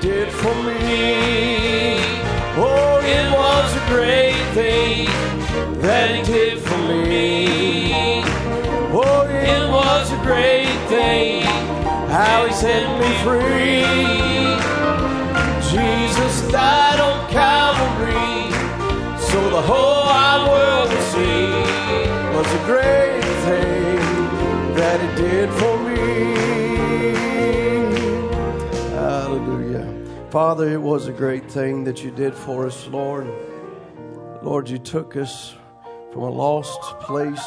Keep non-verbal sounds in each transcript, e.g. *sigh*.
did for me. Oh, it was a great thing that he did for me. Oh, it was a great thing how he set me free. Jesus died on Calvary so the whole wide world would see was a great thing that he did for me. Hallelujah. Father, it was a great thing that you did for us, Lord. Lord, you took us from a lost place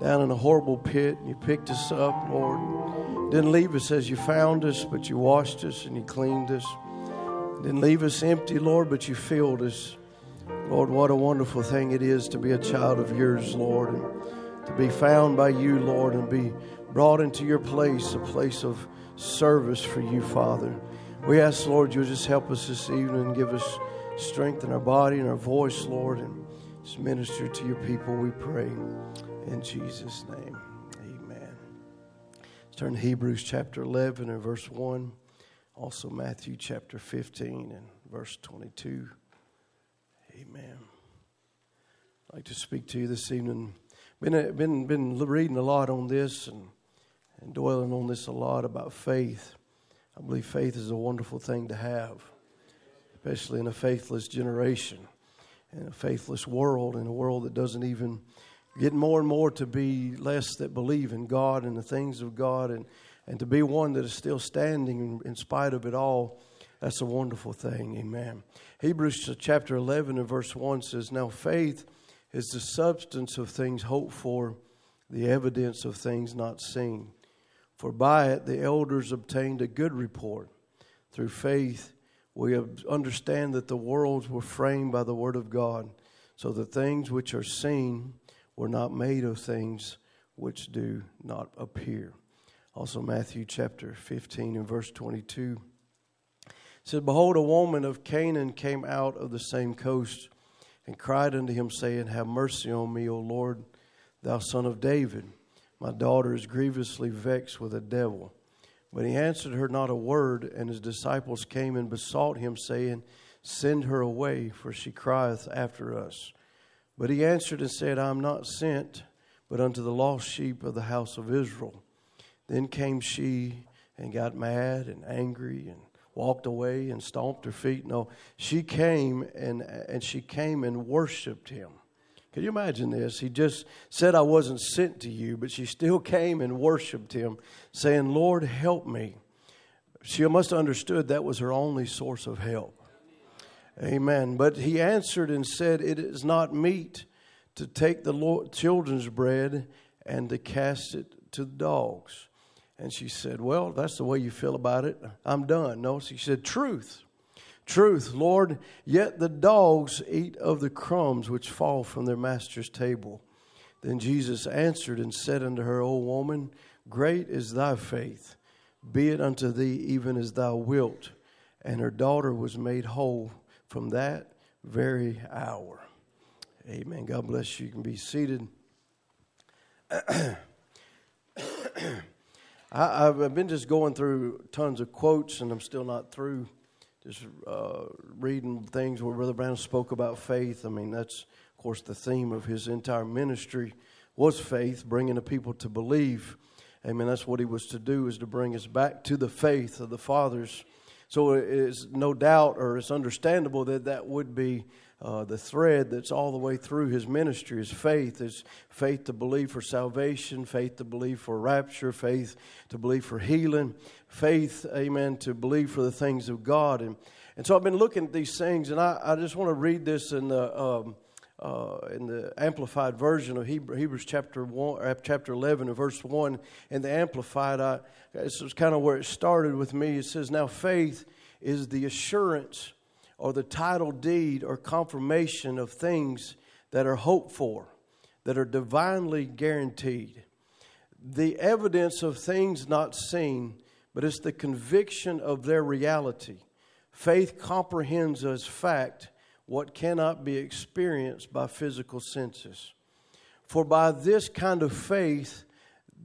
down in a horrible pit and you picked us up, Lord. Didn't leave us as you found us, but you washed us and you cleaned us. Didn't leave us empty, Lord, but you filled us. Lord, what a wonderful thing it is to be a child of yours, Lord, and to be found by you, Lord, and be brought into your place, a place of service for you, Father. We ask, Lord, you'll just help us this evening and give us strength in our body and our voice, Lord, and just minister to your people, we pray. In Jesus' name, amen. Let's turn to Hebrews chapter 11 and verse 1, also Matthew chapter 15 and verse 22. Amen. I'd like to speak to you this evening. Been been been reading a lot on this and and dwelling on this a lot about faith. I believe faith is a wonderful thing to have, especially in a faithless generation, in a faithless world, in a world that doesn't even get more and more to be less that believe in God and the things of God, and and to be one that is still standing in, spite of it all. That's a wonderful thing. Amen. Hebrews chapter 11 and verse 1 says, Now faith is the substance of things hoped for, the evidence of things not seen. For by it the elders obtained a good report. Through faith we understand that the worlds were framed by the word of God, so the things which are seen were not made of things which do not appear. Also, Matthew chapter 15 and verse 22 said, Behold, a woman of Canaan came out of the same coast and cried unto him, saying, Have mercy on me, O Lord, thou son of David. My daughter is grievously vexed with a devil. But he answered her not a word, and his disciples came and besought him, saying, Send her away, for she crieth after us. But he answered and said, I am not sent, but unto the lost sheep of the house of Israel. Then came she and got mad and angry and walked away and stomped her feet. No, she came and, and she came and worshiped him. Can you imagine this? He just said, I wasn't sent to you, but she still came and worshiped him, saying, Lord, help me. She must have understood that was her only source of help. Amen. But he answered and said, It is not meet to take the Lord, children's bread and to cast it to the dogs. And she said, Well, that's the way you feel about it. I'm done. No, she said, Truth. Truth, Lord, yet the dogs eat of the crumbs which fall from their master's table. Then Jesus answered and said unto her, O woman, great is thy faith. Be it unto thee even as thou wilt. And her daughter was made whole from that very hour. Amen. God bless you. You can be seated. *clears throat* I, have been just going through tons of quotes, and I'm still not through. Just uh, reading things where Brother Branham spoke about faith. I mean, that's of course the theme of his entire ministry was faith, bringing the people to believe. Amen. That's what he was to do, is to bring us back to the faith of the fathers. So it's no doubt, or it's understandable that that would be uh, the thread that's all the way through his ministry is faith. Is faith to believe for salvation, faith to believe for rapture, faith to believe for healing, faith, amen, to believe for the things of God. And, and so I've been looking at these things, and I, I just want to read this in the. Um, uh, in the amplified version of Hebrew, Hebrews chapter one, uh, chapter eleven, and verse one, in the amplified, I, this is kind of where it started with me. It says, "Now faith is the assurance or the title deed or confirmation of things that are hoped for, that are divinely guaranteed. The evidence of things not seen, but it's the conviction of their reality. Faith comprehends as fact what cannot be experienced by physical senses. For by this kind of faith,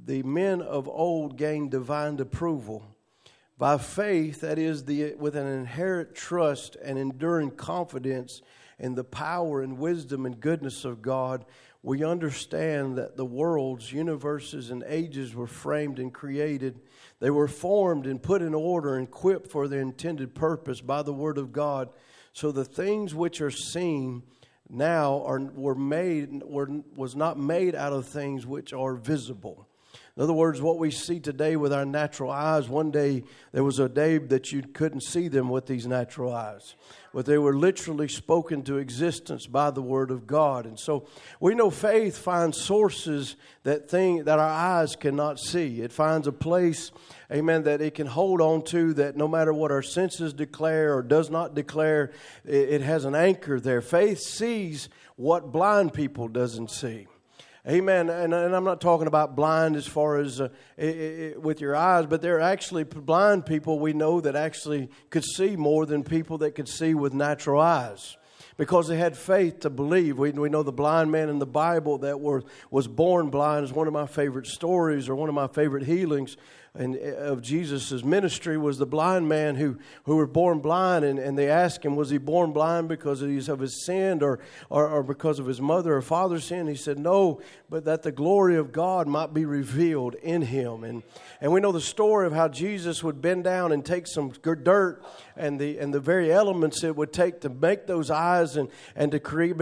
the men of old gained divine approval By faith, that is, the, with an inherent trust and enduring confidence in the power and wisdom and goodness of God, we understand that the worlds, universes, and ages were framed and created. They were formed and put in order and equipped for their intended purpose by the Word of God. So the things which are seen now are, were made, were, was not made out of things which are visible. In other words, what we see today with our natural eyes, one day there was a day that you couldn't see them with these natural eyes but they were literally spoken to existence by the word of God. And so we know faith finds sources that thing that our eyes cannot see. It finds a place, amen, that it can hold on to that no matter what our senses declare or does not declare, it has an anchor there. Faith sees what blind people doesn't see. Amen. And, and, I'm not talking about blind as far as uh, it, it, with your eyes, but there are actually blind people we know that actually could see more than people that could see with natural eyes because they had faith to believe. We, we know the blind man in the Bible that were, was born blind is one of my favorite stories or one of my favorite healings and uh, of Jesus' ministry was the blind man who, who was born blind, and, and they asked him, was he born blind because of his, of his sin or, or, or because of his mother or father's sin? He said, no, but that the glory of God might be revealed in him. And, and we know the story of how Jesus would bend down and take some dirt and the, and the very elements it would take to make those eyes and, and to create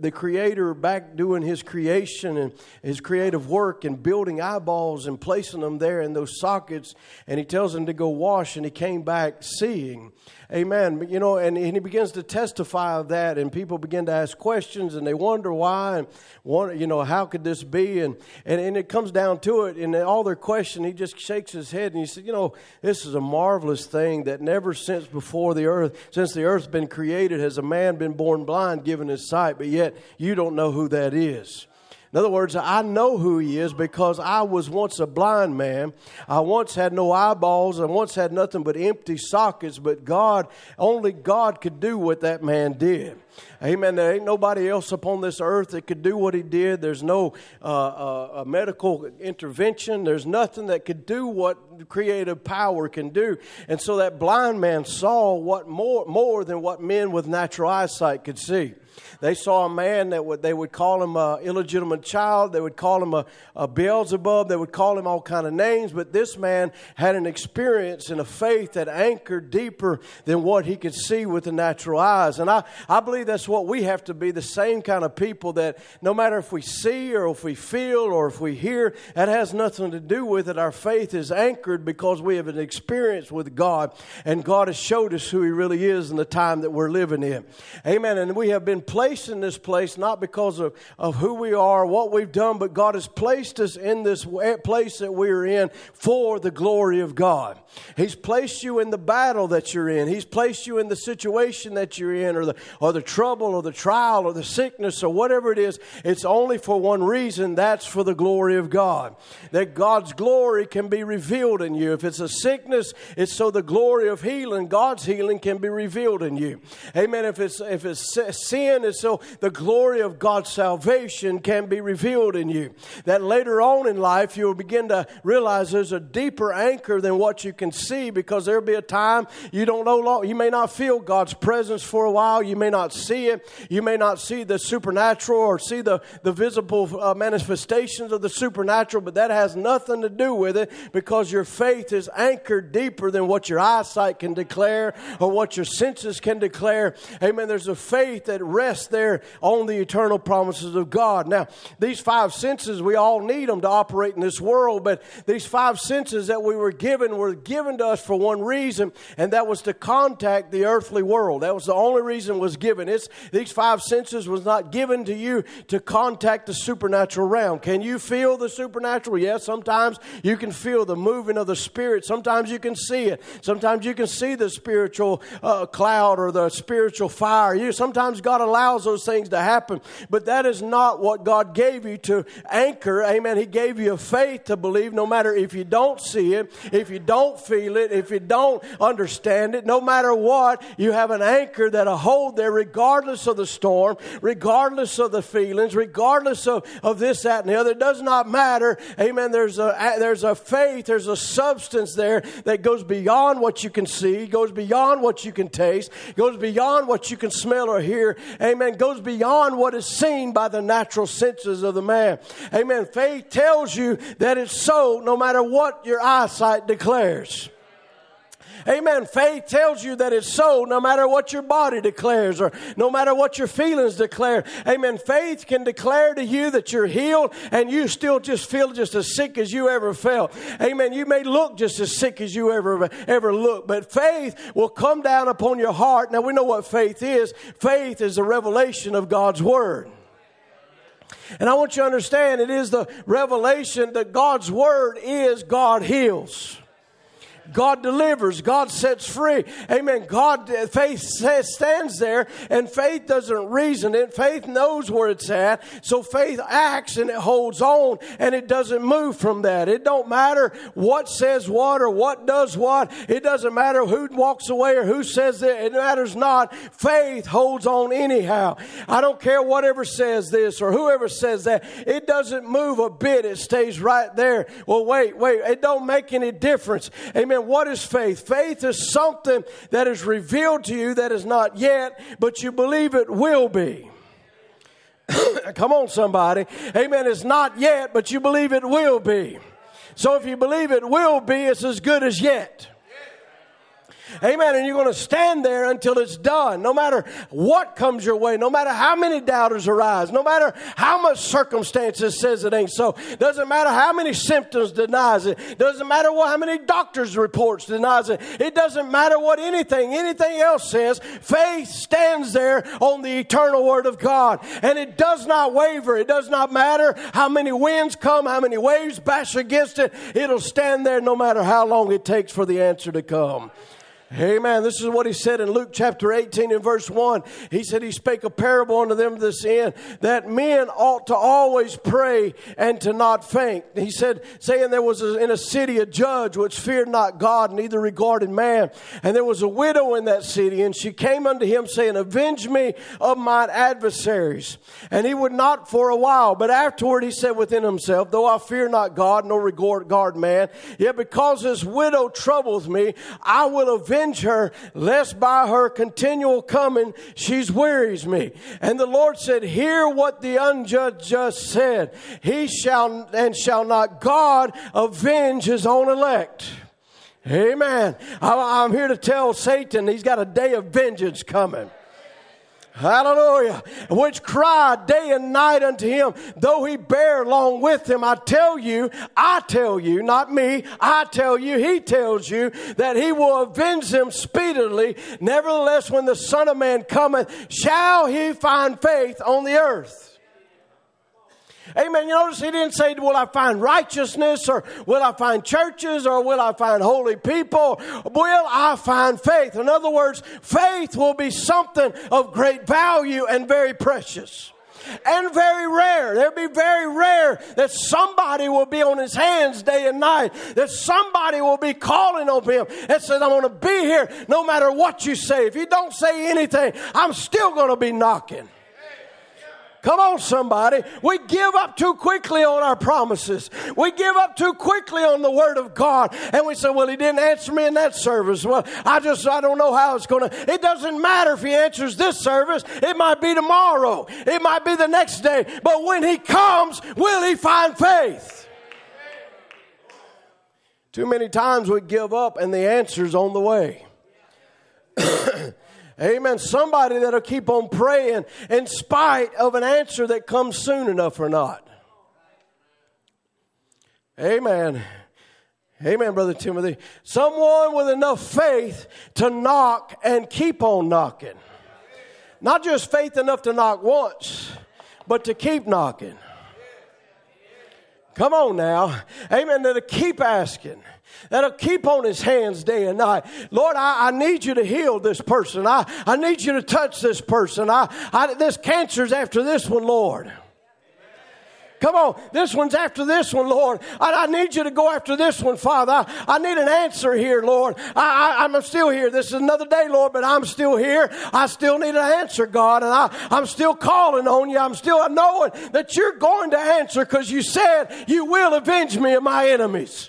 the creator back doing his creation and his creative work and building eyeballs and placing them there in those sockets. And he tells him to go wash, and he came back seeing. Amen. You know, and, he begins to testify of that, and people begin to ask questions, and they wonder why, and wonder, you know, how could this be? And, and, and it comes down to it, and all their question, he just shakes his head, and he said, you know, this is a marvelous thing that never since before the earth, since the earth's been created, has a man been born blind, given his sight, but yet you don't know who that is. In other words, I know who he is because I was once a blind man. I once had no eyeballs. I once had nothing but empty sockets, but God, only God could do what that man did. Amen. There ain't nobody else upon this earth that could do what he did. There's no uh, uh, medical intervention. There's nothing that could do what creative power can do. And so that blind man saw what more, more than what men with natural eyesight could see. They saw a man that would, they would call him an illegitimate child. They would call him a, a Beelzebub. They would call him all kind of names. But this man had an experience and a faith that anchored deeper than what he could see with the natural eyes. And I, I believe that's what we have to be the same kind of people that no matter if we see or if we feel or if we hear, that has nothing to do with it. Our faith is anchored because we have an experience with God and God has showed us who He really is in the time that we're living in. Amen. And we have been placed in this place not because of, of who we are, what we've done, but God has placed us in this eh, place that we're in for the glory of God. He's placed you in the battle that you're in. He's placed you in the situation that you're in or the, or the trouble or the trial or the sickness or whatever it is. It's only for one reason. That's for the glory of God. That God's glory can be revealed in you. If it's a sickness, it's so the glory of healing, God's healing can be revealed in you. Amen. If it's, if it's sin, is so the glory of God's salvation can be revealed in you. That later on in life, you'll begin to realize there's a deeper anchor than what you can see because there'll be a time you don't know, long. you may not feel God's presence for a while, you may not see it, you may not see the supernatural or see the, the visible uh, manifestations of the supernatural, but that has nothing to do with it because your faith is anchored deeper than what your eyesight can declare or what your senses can declare. Amen. There's a faith that rest there on the eternal promises of God. Now, these five senses, we all need them to operate in this world, but these five senses that we were given were given to us for one reason, and that was to contact the earthly world. That was the only reason was given. It's, these five senses was not given to you to contact the supernatural realm. Can you feel the supernatural? Yes, sometimes you can feel the moving of the Spirit. Sometimes you can see it. Sometimes you can see the spiritual uh, cloud or the spiritual fire. You, sometimes God allows those things to happen. But that is not what God gave you to anchor. Amen. He gave you a faith to believe no matter if you don't see it, if you don't feel it, if you don't understand it, no matter what, you have an anchor that'll hold there regardless of the storm, regardless of the feelings, regardless of, of this, that, and the other. It does not matter. Amen. There's a, there's a faith, there's a substance there that goes beyond what you can see, goes beyond what you can taste, goes beyond what you can smell or hear. Amen. Goes beyond what is seen by the natural senses of the man. Amen. Faith tells you that it's so no matter what your eyesight declares. Amen. Faith tells you that it's so no matter what your body declares or no matter what your feelings declare. Amen. Faith can declare to you that you're healed and you still just feel just as sick as you ever felt. Amen. You may look just as sick as you ever, ever looked, but faith will come down upon your heart. Now we know what faith is. Faith is a revelation of God's Word. And I want you to understand it is the revelation that God's Word is God heals. God delivers. God sets free. Amen. God, uh, faith stands there and faith doesn't reason it. Faith knows where it's at. So faith acts and it holds on and it doesn't move from that. It don't matter what says what or what does what. It doesn't matter who walks away or who says that. It matters not. Faith holds on anyhow. I don't care whatever says this or whoever says that. It doesn't move a bit. It stays right there. Well, wait, wait. It don't make any difference. Amen. What is faith? Faith is something that is revealed to you that is not yet, but you believe it will be. *coughs* Come on, somebody. Amen. It's not yet, but you believe it will be. So if you believe it will be, it's as good as yet. Amen. And you're going to stand there until it's done. No matter what comes your way, no matter how many doubters arise, no matter how much circumstances says it ain't so. Doesn't matter how many symptoms denies it. Doesn't matter what, how many doctors reports denies it. It doesn't matter what anything, anything else says. Faith stands there on the eternal word of God. And it does not waver. It does not matter how many winds come, how many waves bash against it. It'll stand there no matter how long it takes for the answer to come. Amen. This is what he said in Luke chapter 18 and verse 1. He said, He spake a parable unto them this end, that men ought to always pray and to not faint. He said, saying there was a, in a city a judge which feared not God, neither regarded man. And there was a widow in that city, and she came unto him, saying, Avenge me of mine adversaries. And he would not for a while, but afterward he said within himself, Though I fear not God, nor regard man, yet because this widow troubles me, I will avenge avenge her, lest by her continual coming she wearies me. And the Lord said, Hear what the unjudged just said. He shall and shall not God avenge his own elect. Amen. I'm here to tell Satan he's got a day of vengeance coming. Hallelujah. Which cry day and night unto him, though he bear along with him. I tell you, I tell you, not me, I tell you, he tells you that he will avenge them speedily. Nevertheless, when the Son of Man cometh, shall he find faith on the earth? Amen. You notice he didn't say, Will I find righteousness or will I find churches or will I find holy people? Will I find faith? In other words, faith will be something of great value and very precious and very rare. There'll be very rare that somebody will be on his hands day and night, that somebody will be calling on him and says, I'm going to be here no matter what you say. If you don't say anything, I'm still going to be knocking. Come on, somebody. We give up too quickly on our promises. We give up too quickly on the Word of God. And we say, well, He didn't answer me in that service. Well, I just, I don't know how it's going to. It doesn't matter if He answers this service. It might be tomorrow. It might be the next day. But when He comes, will He find faith? Too many times we give up and the answer's on the way. *clears throat* Amen. Somebody that'll keep on praying in spite of an answer that comes soon enough or not. Amen. Amen, Brother Timothy. Someone with enough faith to knock and keep on knocking. Not just faith enough to knock once, but to keep knocking. Come on now. Amen. To keep asking that'll keep on his hands day and night. Lord, I, I, need you to heal this person. I, I need you to touch this person. I, I, this cancer's after this one, Lord. Come on, this one's after this one, Lord. I, I need you to go after this one, Father. I, I need an answer here, Lord. I, am still here. This is another day, Lord, but I'm still here. I still need an answer, God, and I, I'm still calling on you. I'm still knowing that you're going to answer because you said you will avenge me of my enemies.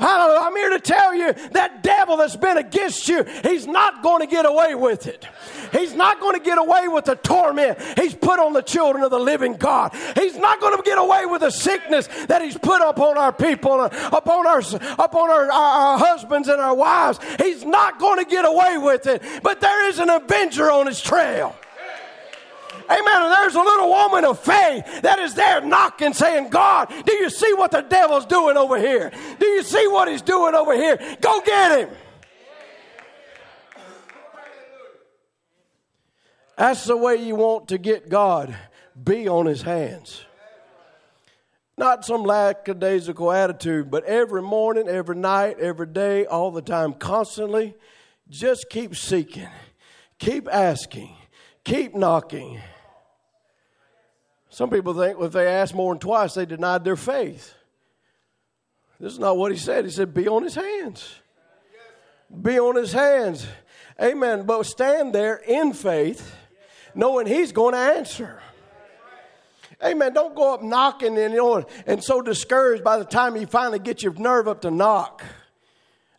Hallelujah. I'm here to tell you that devil that's been against you, he's not going to get away with it. He's not going to get away with the torment he's put on the children of the living God. He's not going to get away with the sickness that he's put upon our people, upon our, upon our, our, our husbands and our wives. He's not going to get away with it. But there is an avenger on his trail. Amen. And there's a little woman of faith that is there knocking, saying, God, do you see what the devil's doing over here? Do you see what he's doing over here? Go get him. That's the way you want to get God. Be on his hands. Not some lackadaisical attitude, but every morning, every night, every day, all the time, constantly, just keep seeking, keep asking, keep knocking. Some people think if they ask more than twice, they denied their faith. This is not what he said. He said, Be on his hands. Be on his hands. Amen. But stand there in faith, knowing he's going to answer. Amen. Don't go up knocking and, you know, and so discouraged by the time you finally get your nerve up to knock.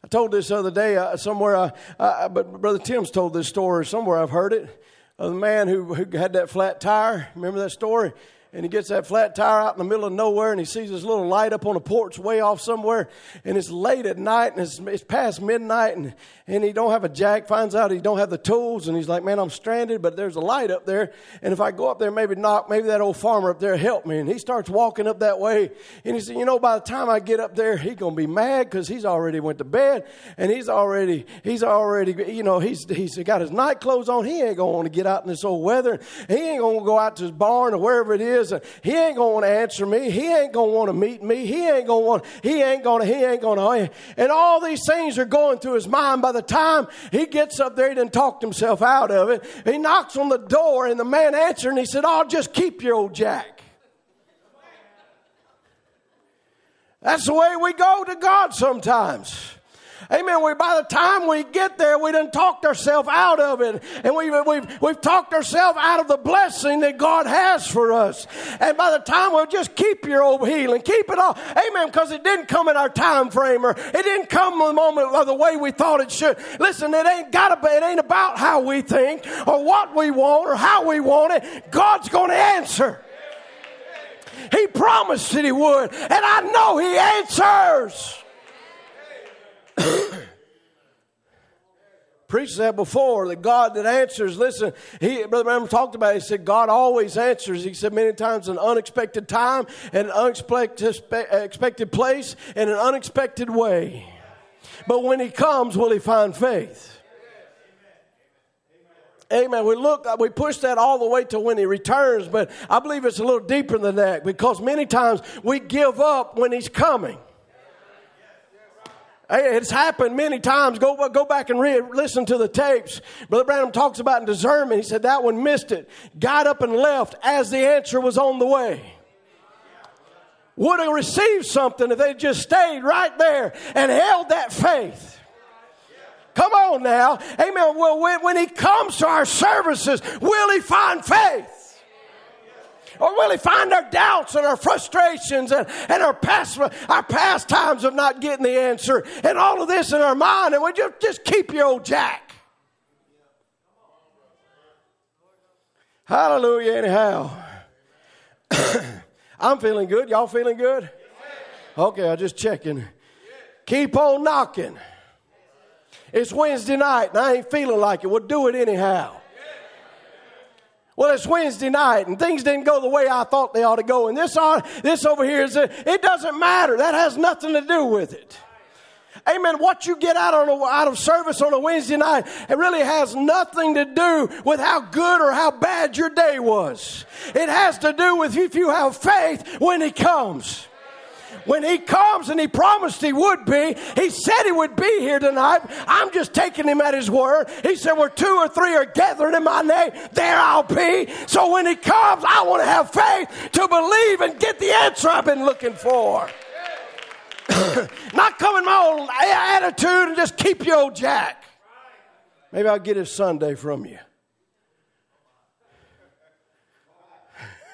I told this other day uh, somewhere, uh, uh, but Brother Tim's told this story somewhere. I've heard it of the man who, who had that flat tire. Remember that story? And he gets that flat tire out in the middle of nowhere and he sees this little light up on a porch way off somewhere and it's late at night and it's, it's past midnight and, and he don't have a jack finds out he don't have the tools and he's like man i'm stranded but there's a light up there and if i go up there maybe knock maybe that old farmer up there help me. And he starts walking up that way and he said you know by the time i get up there he's going to be mad because he's already went to bed and he's already he's already you know he's he's got his night clothes on he ain't going to want to get out in this old weather he ain't going to go out to his barn or wherever it is is, he ain't to answer me. He ain't to want to meet me. He ain't to want, he ain't to, he ain't to. And all these things are going through his mind. By the time he gets up there, he done talked himself out of it. He knocks on the door and the man answered and he said, I'll just keep your old jack. That's the way we go to God sometimes. Amen. We, by the time we get there, we done talked ourselves out of it. And we, we've, we've talked ourselves out of the blessing that God has for us. And by the time we'll just keep your old healing, keep it all. Amen. Because it didn't come in our time frame or it didn't come the moment of the way we thought it should. Listen, it ain't gotta be, it ain't about how we think or what we want or how we want it. God's going to answer. He promised that He would, and I know He answers. *coughs* Preached that before, the God that answers. Listen, he, Brother Branham talked about it. He said, God always answers. He said many times an unexpected time, and an unexpected expected place, and an unexpected way. But when he comes, will he find faith? Amen. We look, we push that all the way to when he returns, but I believe it's a little deeper than that because many times we give up when he's coming. It's happened many times. Go, go back and read, listen to the tapes. Brother Branham talks about in discernment. He said that one missed it. Got up and left as the answer was on the way. Would have received something if they just stayed right there and held that faith. Come on now. Amen. Well, when, when he comes to our services, will he find faith? Or will He find our doubts and our frustrations and, and our past our past times of not getting the answer and all of this in our mind and we just, just keep your old jack. Hallelujah, anyhow. *coughs* I'm feeling good. Y'all feeling good? Okay, I'm just checking. Keep on knocking. It's Wednesday night and I ain't feeling like it. We'll do it anyhow. Well, it's Wednesday night and things didn't go the way I thought they ought to go. And this, uh, this over here is, a, it doesn't matter. That has nothing to do with it. Amen. What you get out, on a, out of service on a Wednesday night, it really has nothing to do with how good or how bad your day was. It has to do with if you have faith when He comes. When he comes and he promised he would be, he said he would be here tonight. I'm just taking him at his word. He said, Where two or three are gathered in my name, there I'll be. So when he comes, I want to have faith to believe and get the answer I've been looking for. *coughs* Not come in my old attitude and just keep your old jack. Maybe I'll get his Sunday from you.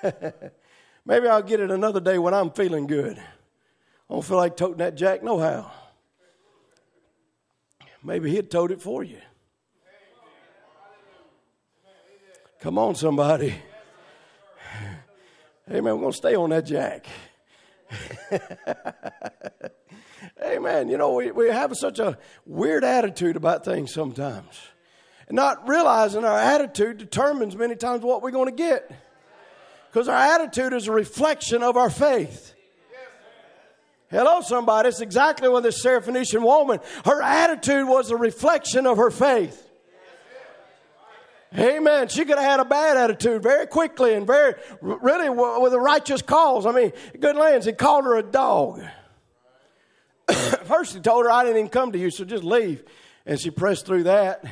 *laughs* Maybe I'll get it another day when I'm feeling good. I don't feel like toting that jack no how. Maybe he'd tote it for you. Come on, somebody. Hey, man, We're going to stay on that jack. *laughs* hey, man, You know, we, we have such a weird attitude about things sometimes. And not realizing our attitude determines many times what we're going to get. Because our attitude is a reflection of our faith. Hello, somebody. It's exactly what this Syrophoenician woman, her attitude was a reflection of her faith. Amen. She could have had a bad attitude very quickly and very, really, with a righteous cause. I mean, good lands, he called her a dog. *coughs* First, he told her, I didn't even come to you, so just leave. And she pressed through that,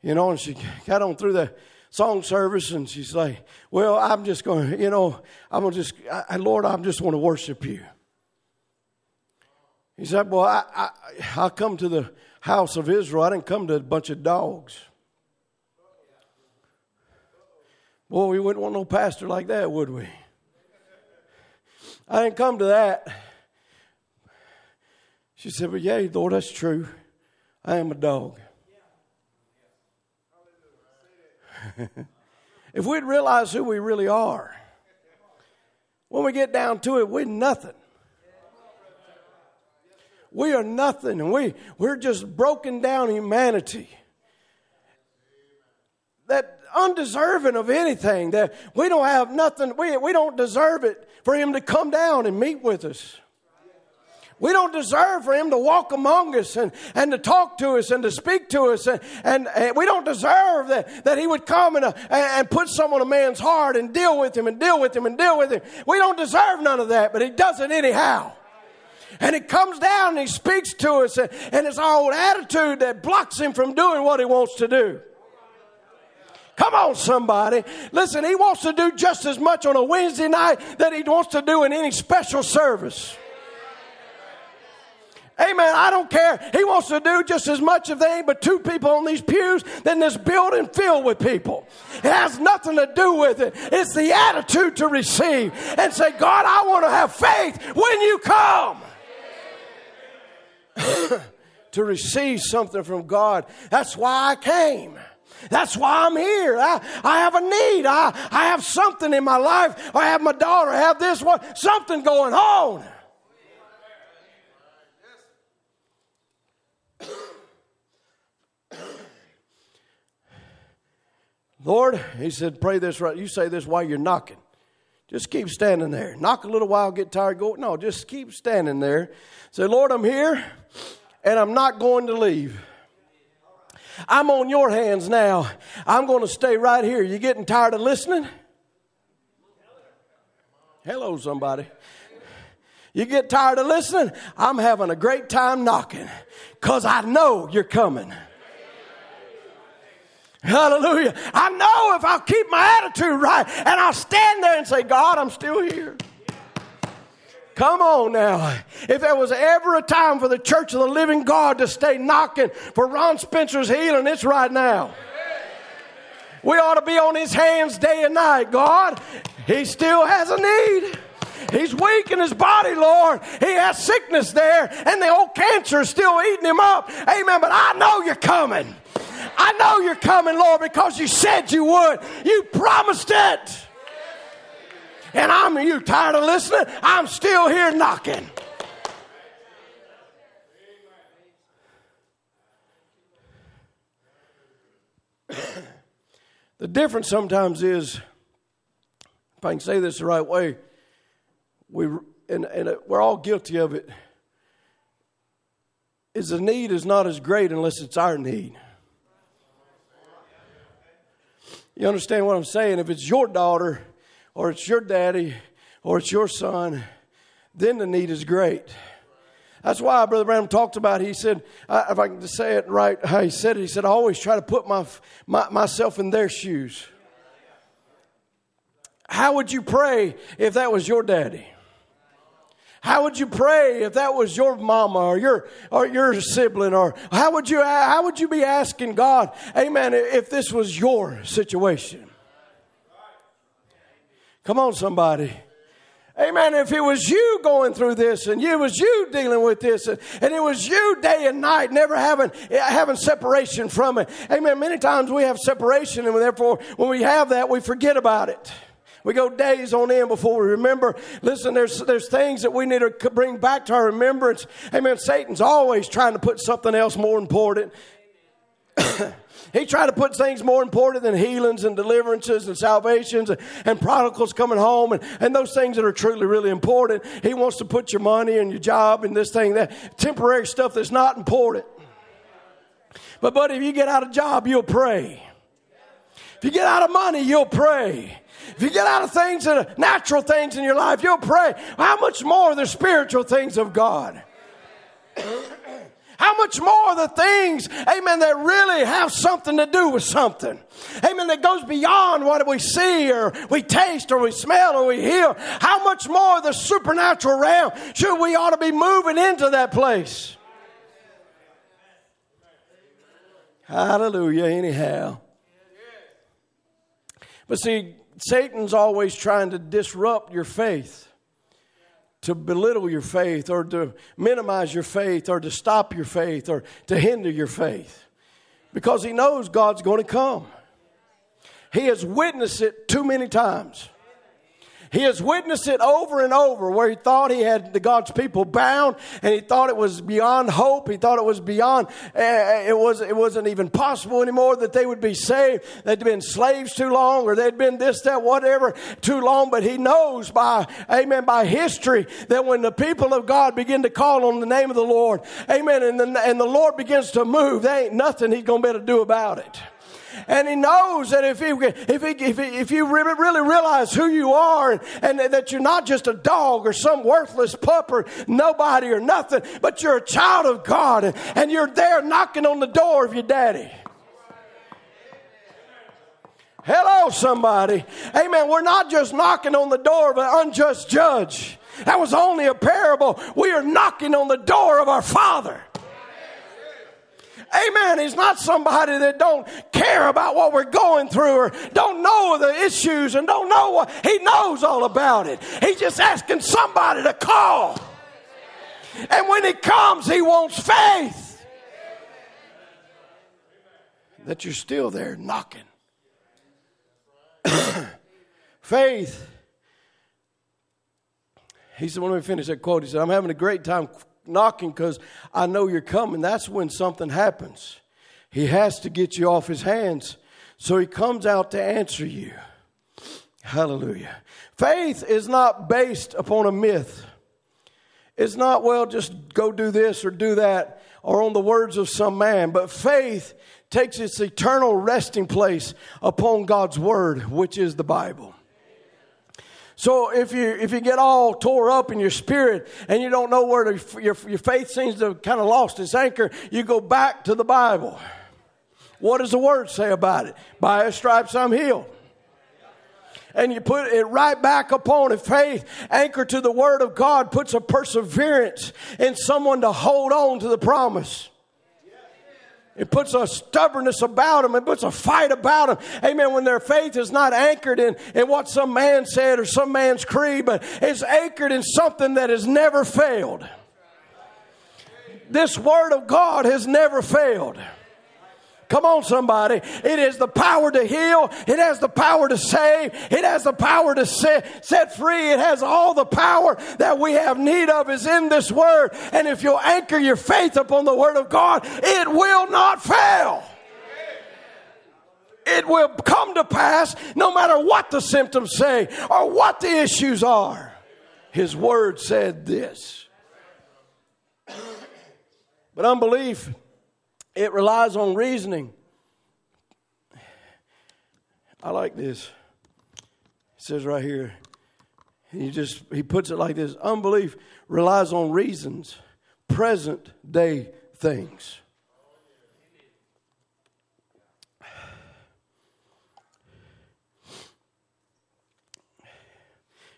you know, and she got on through the song service and she's like, Well, I'm just going to, you know, I'm going to just, I, Lord, I'm just want to worship you. He said, Well, I, I, I come to the house of Israel. I didn't come to a bunch of dogs. Boy, we wouldn't want no pastor like that, would we? I didn't come to that. She said, Well, yeah, Lord, that's true. I am a dog. *laughs* if we'd realize who we really are, when we get down to it, we're nothing. We are nothing, and we, we're just broken down humanity. That undeserving of anything, that we don't have nothing, we, we don't deserve it for Him to come down and meet with us. We don't deserve for him to walk among us and, and to talk to us and to speak to us. And, and, and we don't deserve that, that he would come and, uh, and put some on a man's heart and deal with him and deal with him and deal with him. We don't deserve none of that, but he does it anyhow. And he comes down and he speaks to us, and, it's our old attitude that blocks him from doing what he wants to do. Come on, somebody. Listen, he wants to do just as much on a Wednesday night that he wants to do in any special service. Amen. I don't care. He wants to do just as much if they ain't but two people on these pews than this building filled with people. It has nothing to do with it. It's the attitude to receive and say, God, I want to have faith when you come. *coughs* to receive something from God. That's why I came. That's why I'm here. I, I have a need. I, I have something in my life. I have my daughter. I have this one. Something going on. *coughs* Lord, he said, pray this right. You say this while you're knocking. Just keep standing there. Knock a little while, get tired, go. No, just keep standing there. Say, Lord, I'm here and I'm not going to leave. I'm on your hands now. I'm going to stay right here. You getting tired of listening? Hello, somebody. You get tired of listening? I'm having a great time knocking because I know you're coming. Hallelujah. I know if I'll keep my attitude right and I'll stand there and say, God, I'm still here. Come on now. If there was ever a time for the church of the living God to stay knocking for Ron Spencer's healing, it's right now. We ought to be on his hands day and night. God, he still has a need. He's weak in his body, Lord. He has sickness there, and the old cancer is still eating him up. Amen. But I know you're coming. I know you're coming, Lord, because you said you would. You promised it. And I'm you tired of listening? I'm still here knocking. *coughs* the difference sometimes is, if I can say this the right way, we and, and we're all guilty of it. Is the need is not as great unless it's our need. You understand what I'm saying? If it's your daughter, or it's your daddy, or it's your son, then the need is great. That's why Brother Branham talked about. It. He said, if I can say it right, how he said it. He said, "I always try to put my, my myself in their shoes." How would you pray if that was your daddy? How would you pray if that was your mama or your or your sibling or how would you how would you be asking God, amen, if this was your situation? Come on somebody. Amen. If it was you going through this and it was you dealing with this and, and, it was you day and night, never having, having separation from it. Amen. Many times we have separation and therefore when we have that, we forget about it. We go days on end before we remember. Listen, there's, there's things that we need to bring back to our remembrance. Amen. Satan's always trying to put something else more important. He tried to put things more important than healings and deliverances and salvations and, and prodigals coming home and, and those things that are truly, really important. He wants to put your money and your job and this thing, that temporary stuff that's not important. But, buddy, if you get out of job, you'll pray. If you get out of money, you'll pray. If you get out of things that are natural things in your life, you'll pray. How much more the spiritual things of God? How much more the things, amen, that really have something to do with something. Amen, that goes beyond what we see or we taste or we smell or we hear. How much more the supernatural realm should we ought to be moving into that place? Hallelujah, anyhow. But see, Satan's always trying to disrupt your faith to belittle your faith or to minimize your faith or to stop your faith or to hinder your faith because he knows God's going to come. He has witnessed it too many times. He has witnessed it over and over where he thought he had the God's people bound and he thought it was beyond hope. He thought it was beyond, uh, it, was, it wasn't even possible anymore that they would be saved. They'd been slaves too long or they'd been this, that, whatever too long. But he knows by, amen, by history that when the people of God begin to call on the name of the Lord, amen, and the, and the Lord begins to move, there ain't nothing he's going to be able to do about it. And he knows that if, he, if, he, if, he, if you really realize who you are and, and that you're not just a dog or some worthless pup or nobody or nothing, but you're a child of God and, and you're there knocking on the door of your daddy. Hello, somebody. Amen. We're not just knocking on the door of an unjust judge. That was only a parable. We are knocking on the door of our Father. Amen. He's not somebody that don't care about what we're going through or don't know the issues and don't know what he knows all about it. He's just asking somebody to call. And when he comes, he wants faith. That you're still there knocking. *coughs* faith. He said, when we finish that quote, he said, I'm having a great time knocking because I know you're coming. That's when something happens. He has to get you off his hands. So he comes out to answer you. Hallelujah. Faith is not based upon a myth. It's not, well, just go do this or do that or on the words of some man, but faith takes its eternal resting place upon God's word, which is the Bible. So if you if you get all tore up in your spirit and you don't know where to, your your faith seems to have kind of lost its anchor, you go back to the Bible. What does the word say about it? By his stripes I'm healed. And you put it right back upon it. Faith anchored to the word of God puts a perseverance in someone to hold on to the promise. It puts a stubbornness about them. It puts a fight about them. Amen. When their faith is not anchored in, in what some man said or some man's creed, but it's anchored in something that has never failed. This word of God has never failed. Come on, somebody. It is the power to heal. It has the power to save. It has the power to set, set free. It has all the power that we have need of is in this word. And if you'll anchor your faith upon the word of God, it will not fail. It will come to pass no matter what the symptoms say or what the issues are. His word said this. But unbelief it relies on reasoning. I like this. It says right here he just he puts it like this unbelief relies on reasons present day things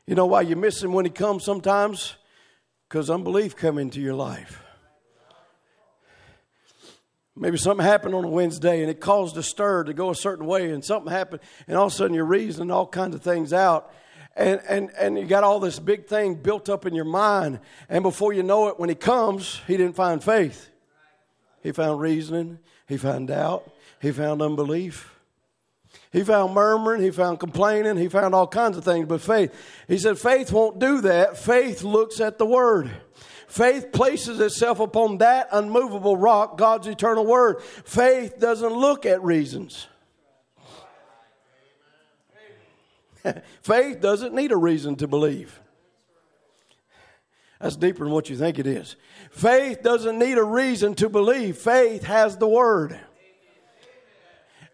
you know why you miss him when he comes sometimes because unbelief come into your life Maybe something happened on a Wednesday and it caused a stir to go a certain way, and something happened, and all of a sudden you're reasoning all kinds of things out and, and, and you got all this big thing built up in your mind. And before you know it, when he comes, he didn't find faith. He found reasoning, he found doubt, he found unbelief. He found murmuring, he found complaining, he found all kinds of things, but faith. He said, faith won't do that. Faith looks at the word. Faith places itself upon that unmovable rock, God's eternal word. Faith doesn't look at reasons. *laughs* Faith doesn't need a reason to believe. That's deeper than what you think it is. Faith doesn't need a reason to believe. Faith has the word.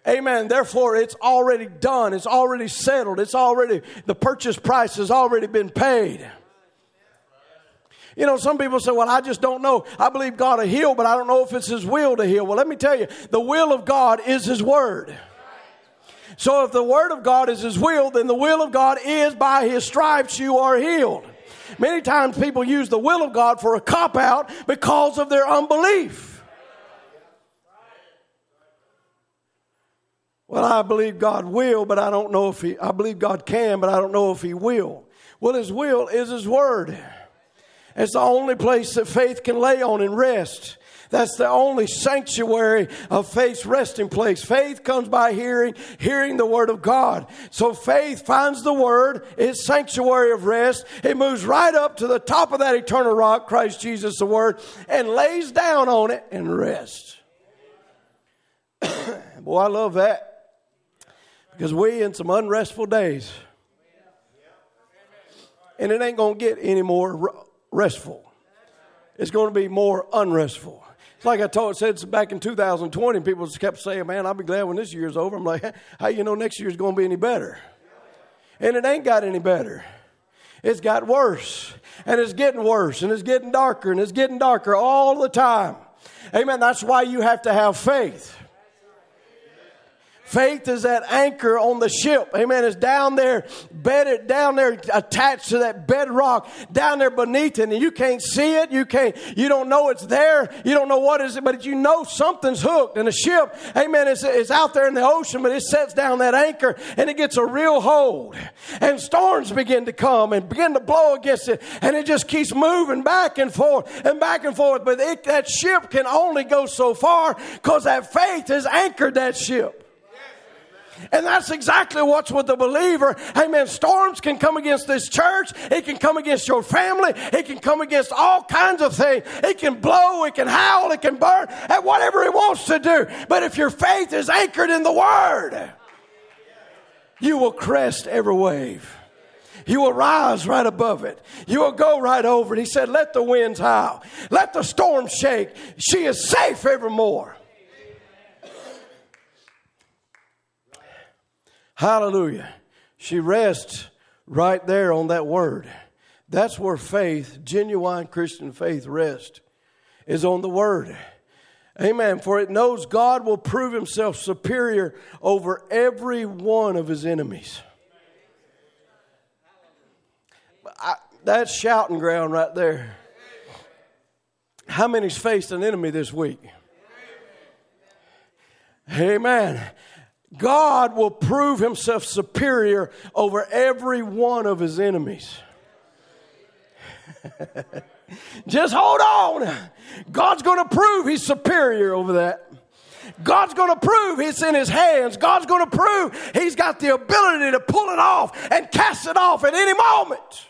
Amen. Therefore, it's already done. It's already settled. It's already, the purchase price has already been paid. You know, some people say, well, I just don't know. I believe God will heal, but I don't know if it's His will to heal. Well, let me tell you, the will of God is His Word. So if the Word of God is His will, then the will of God is by His stripes you are healed. Many times people use the will of God for a cop out because of their unbelief. Well, I believe God will, but I don't know if He, I believe God can, but I don't know if He will. Well, His will is His Word. It's the only place that faith can lay on and rest. That's the only sanctuary of faith's resting place. Faith comes by hearing, hearing the word of God. So faith finds the word, its sanctuary of rest. It moves right up to the top of that eternal rock, Christ Jesus, the word, and lays down on it and rests. *coughs* Boy, I love that. Because we in some unrestful days. And it ain't going to get any more restful. It's going to be more unrestful. It's like I told, said back in 2020, people just kept saying, man, I'll be glad when this year's over. I'm like, how you know next year's going to be any better? And it ain't got any better. It's got worse. And it's getting worse. And it's getting darker. And it's getting darker all the time. Amen. That's why you have to have faith. Faith is that anchor on the ship. Amen. It's down there, bedded down there, attached to that bedrock, down there beneath it. And you can't see it. You can't, you don't know it's there. You don't know what is it, but you know something's hooked. And the ship, amen, is, is out there in the ocean, but it sets down that anchor and it gets a real hold. And storms begin to come and begin to blow against it. And it just keeps moving back and forth and back and forth. But it, that ship can only go so far because that faith has anchored that ship. And that's exactly what's with the believer. Amen. Storms can come against this church. It can come against your family. It can come against all kinds of things. It can blow. It can howl. It can burn at whatever it wants to do. But if your faith is anchored in the Word, you will crest every wave. You will rise right above it. You will go right over it. He said, Let the winds howl. Let the storm shake. She is safe evermore. Hallelujah. She rests right there on that word. That's where faith, genuine Christian faith, rests, is on the word. Amen. For it knows God will prove himself superior over every one of his enemies. I, that's shouting ground right there. How many's faced an enemy this week? Amen. God will prove himself superior over every one of his enemies. *laughs* Just hold on. God's going to prove he's superior over that. God's going to prove it's in his hands. God's going to prove he's got the ability to pull it off and cast it off at any moment.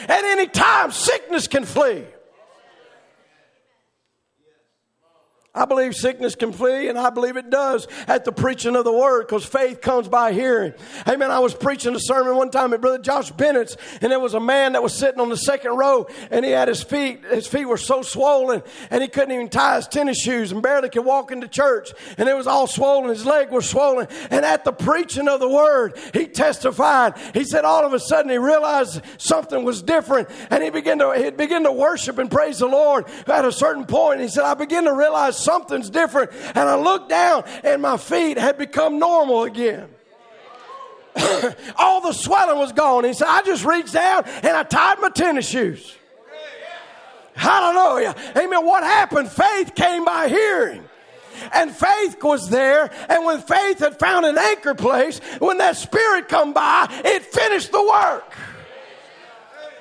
At any time, sickness can flee. I believe sickness can flee, and I believe it does at the preaching of the word because faith comes by hearing. Amen. I was preaching a sermon one time at Brother Josh Bennett's, and there was a man that was sitting on the second row, and he had his feet, his feet were so swollen, and he couldn't even tie his tennis shoes and barely could walk into church, and it was all swollen. His leg was swollen. And at the preaching of the word, he testified. He said all of a sudden he realized something was different, and he began to, he began to worship and praise the Lord at a certain point. He said, I began to realize something's different. And I looked down and my feet had become normal again. *coughs* All the swelling was gone. He said, I just reached down and I tied my tennis shoes. Hallelujah. Amen. What happened? Faith came by hearing. And faith was there. And when faith had found an anchor place, when that spirit come by, it finished the work.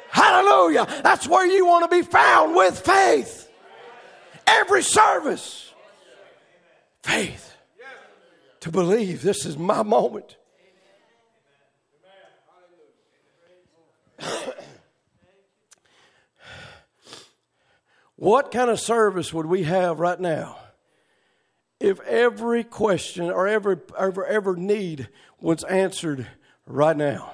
Hallelujah. That's where you want to be found with faith every service. Faith to believe this is my moment. what kind of service would we have right now if every question or every, every, every need was answered right now?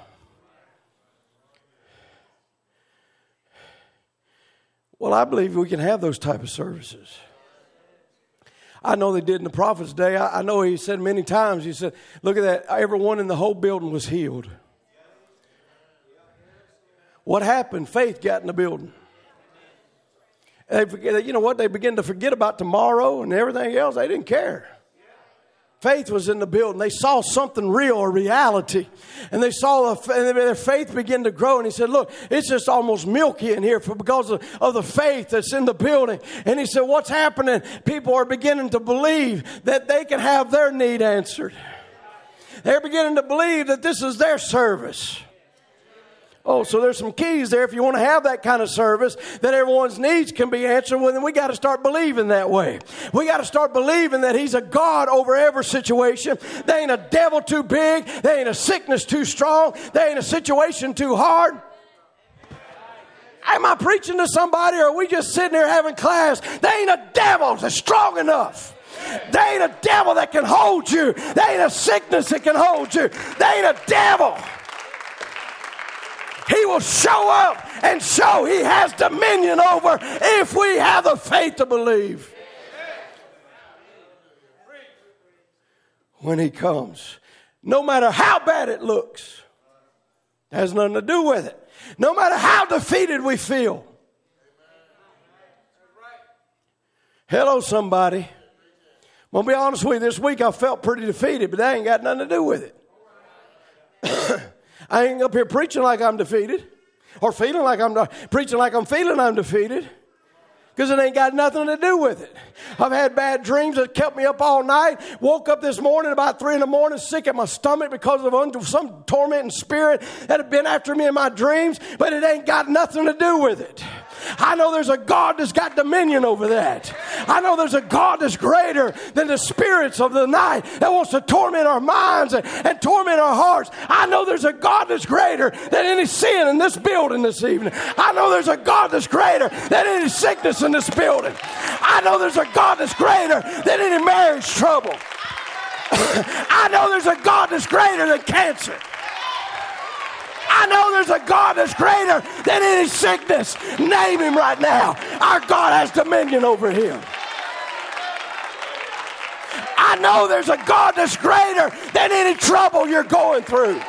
Well, I believe we can have those type of services. I know they did in the prophet's day. I, I know he said many times, he said, look at that, everyone in the whole building was healed. What happened? Faith got in the building. They forget, you know what? They begin to forget about tomorrow and everything else. They didn't care. Faith was in the building. They saw something real, a reality. And they saw the, and their faith begin to grow. And he said, Look, it's just almost milky in here for, because of, of the faith that's in the building. And he said, What's happening? People are beginning to believe that they can have their need answered. They're beginning to believe that this is their service. Oh, so there's some keys there if you want to have that kind of service that everyone's needs can be answered. Well, then we got to start believing that way. We got to start believing that He's a God over every situation. There ain't a devil too big. There ain't a sickness too strong. There ain't a situation too hard. Am I preaching to somebody or are we just sitting here having class? There ain't a devil that's strong enough. There ain't a devil that can hold you. There ain't a sickness that can hold you. There ain't a devil. He will show up and show He has dominion over if we have the faith to believe. When He comes, no matter how bad it looks, has nothing to do with it. No matter how defeated we feel. Hello, somebody. I'm gonna be honest with you. This week I felt pretty defeated, but that ain't got nothing to do with it. *coughs* I ain't up here preaching like I'm defeated or feeling like I'm preaching like I'm feeling I'm defeated because it ain't got nothing to do with it. I've had bad dreams that kept me up all night. Woke up this morning about three in the morning, sick at my stomach because of some tormenting spirit that had been after me in my dreams, but it ain't got nothing to do with it. I know there's a God that's got dominion over that. I know there's a God that's greater than the spirits of the night that wants to torment our minds and, and torment our hearts. I know there's a God that's greater than any sin in this building this evening. I know there's a God that's greater than any sickness in this building. I know there's a God that's greater than any marriage trouble. *coughs* I know there's a God that's greater than cancer. I know there's a God that's greater than any sickness. Name him right now. Our God has dominion over him. I know there's a God that's greater than any trouble you're going through.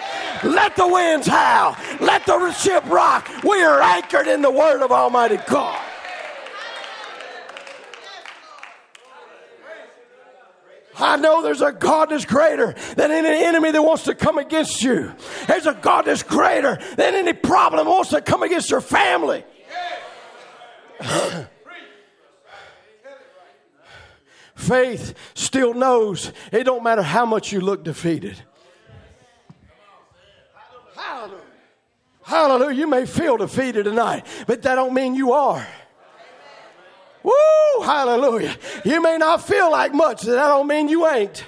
Let the winds howl. Let the ship rock. We are anchored in the word of Almighty God. I know there's a God that's greater than any enemy that wants to come against you. There's a God that's greater than any problem that wants to come against your family. *sighs* Faith still knows it don't matter how much you look defeated. Hallelujah. Hallelujah. You may feel defeated tonight, but that don't mean you are. Woo! Hallelujah. You may not feel like much, that don't mean you ain't.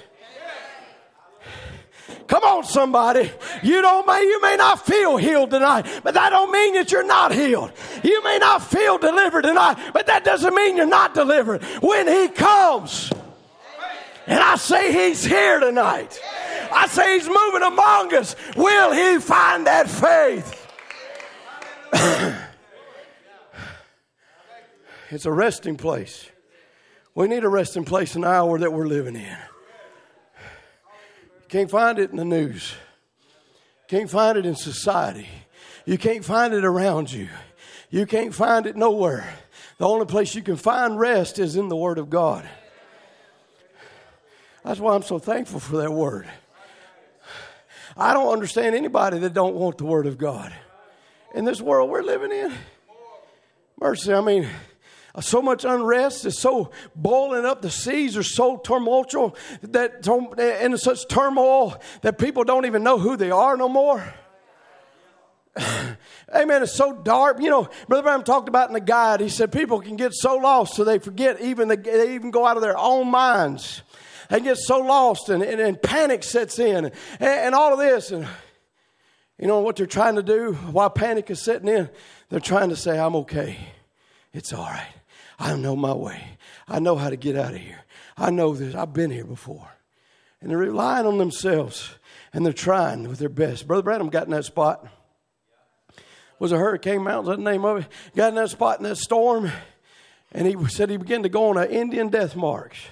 Come on, somebody. You don't may you may not feel healed tonight, but that don't mean that you're not healed. You may not feel delivered tonight, but that doesn't mean you're not delivered. When He comes, and I say He's here tonight, I say He's moving among us, will He find that faith? *clears throat* it's a resting place. We need a resting place in the hour that we're living in. You can't find it in the news. You can't find it in society. You can't find it around you. You can't find it nowhere. The only place you can find rest is in the Word of God. That's why I'm so thankful for that Word. I don't understand anybody that don't want the Word of God. In this world we're living in, mercy, I mean, so much unrest is so boiling up. The seas are so tumultuous that in such turmoil that people don't even know who they are no more. *sighs* Amen. It's so dark. You know, Brother Branham talked about in the guide. He said people can get so lost so they forget even the, they even go out of their own minds. They get so lost and, and, and panic sets in and, and all of this. And you know what they're trying to do while panic is setting in? They're trying to say, I'm okay. It's all right. I know my way. I know how to get out of here. I know this. I've been here before. And they're relying on themselves and they're trying with their best. Brother Branham got in that spot. Was a Hurricane Mountain, that the name of it? Got in that spot in that storm. And he said he began to go on an Indian death march.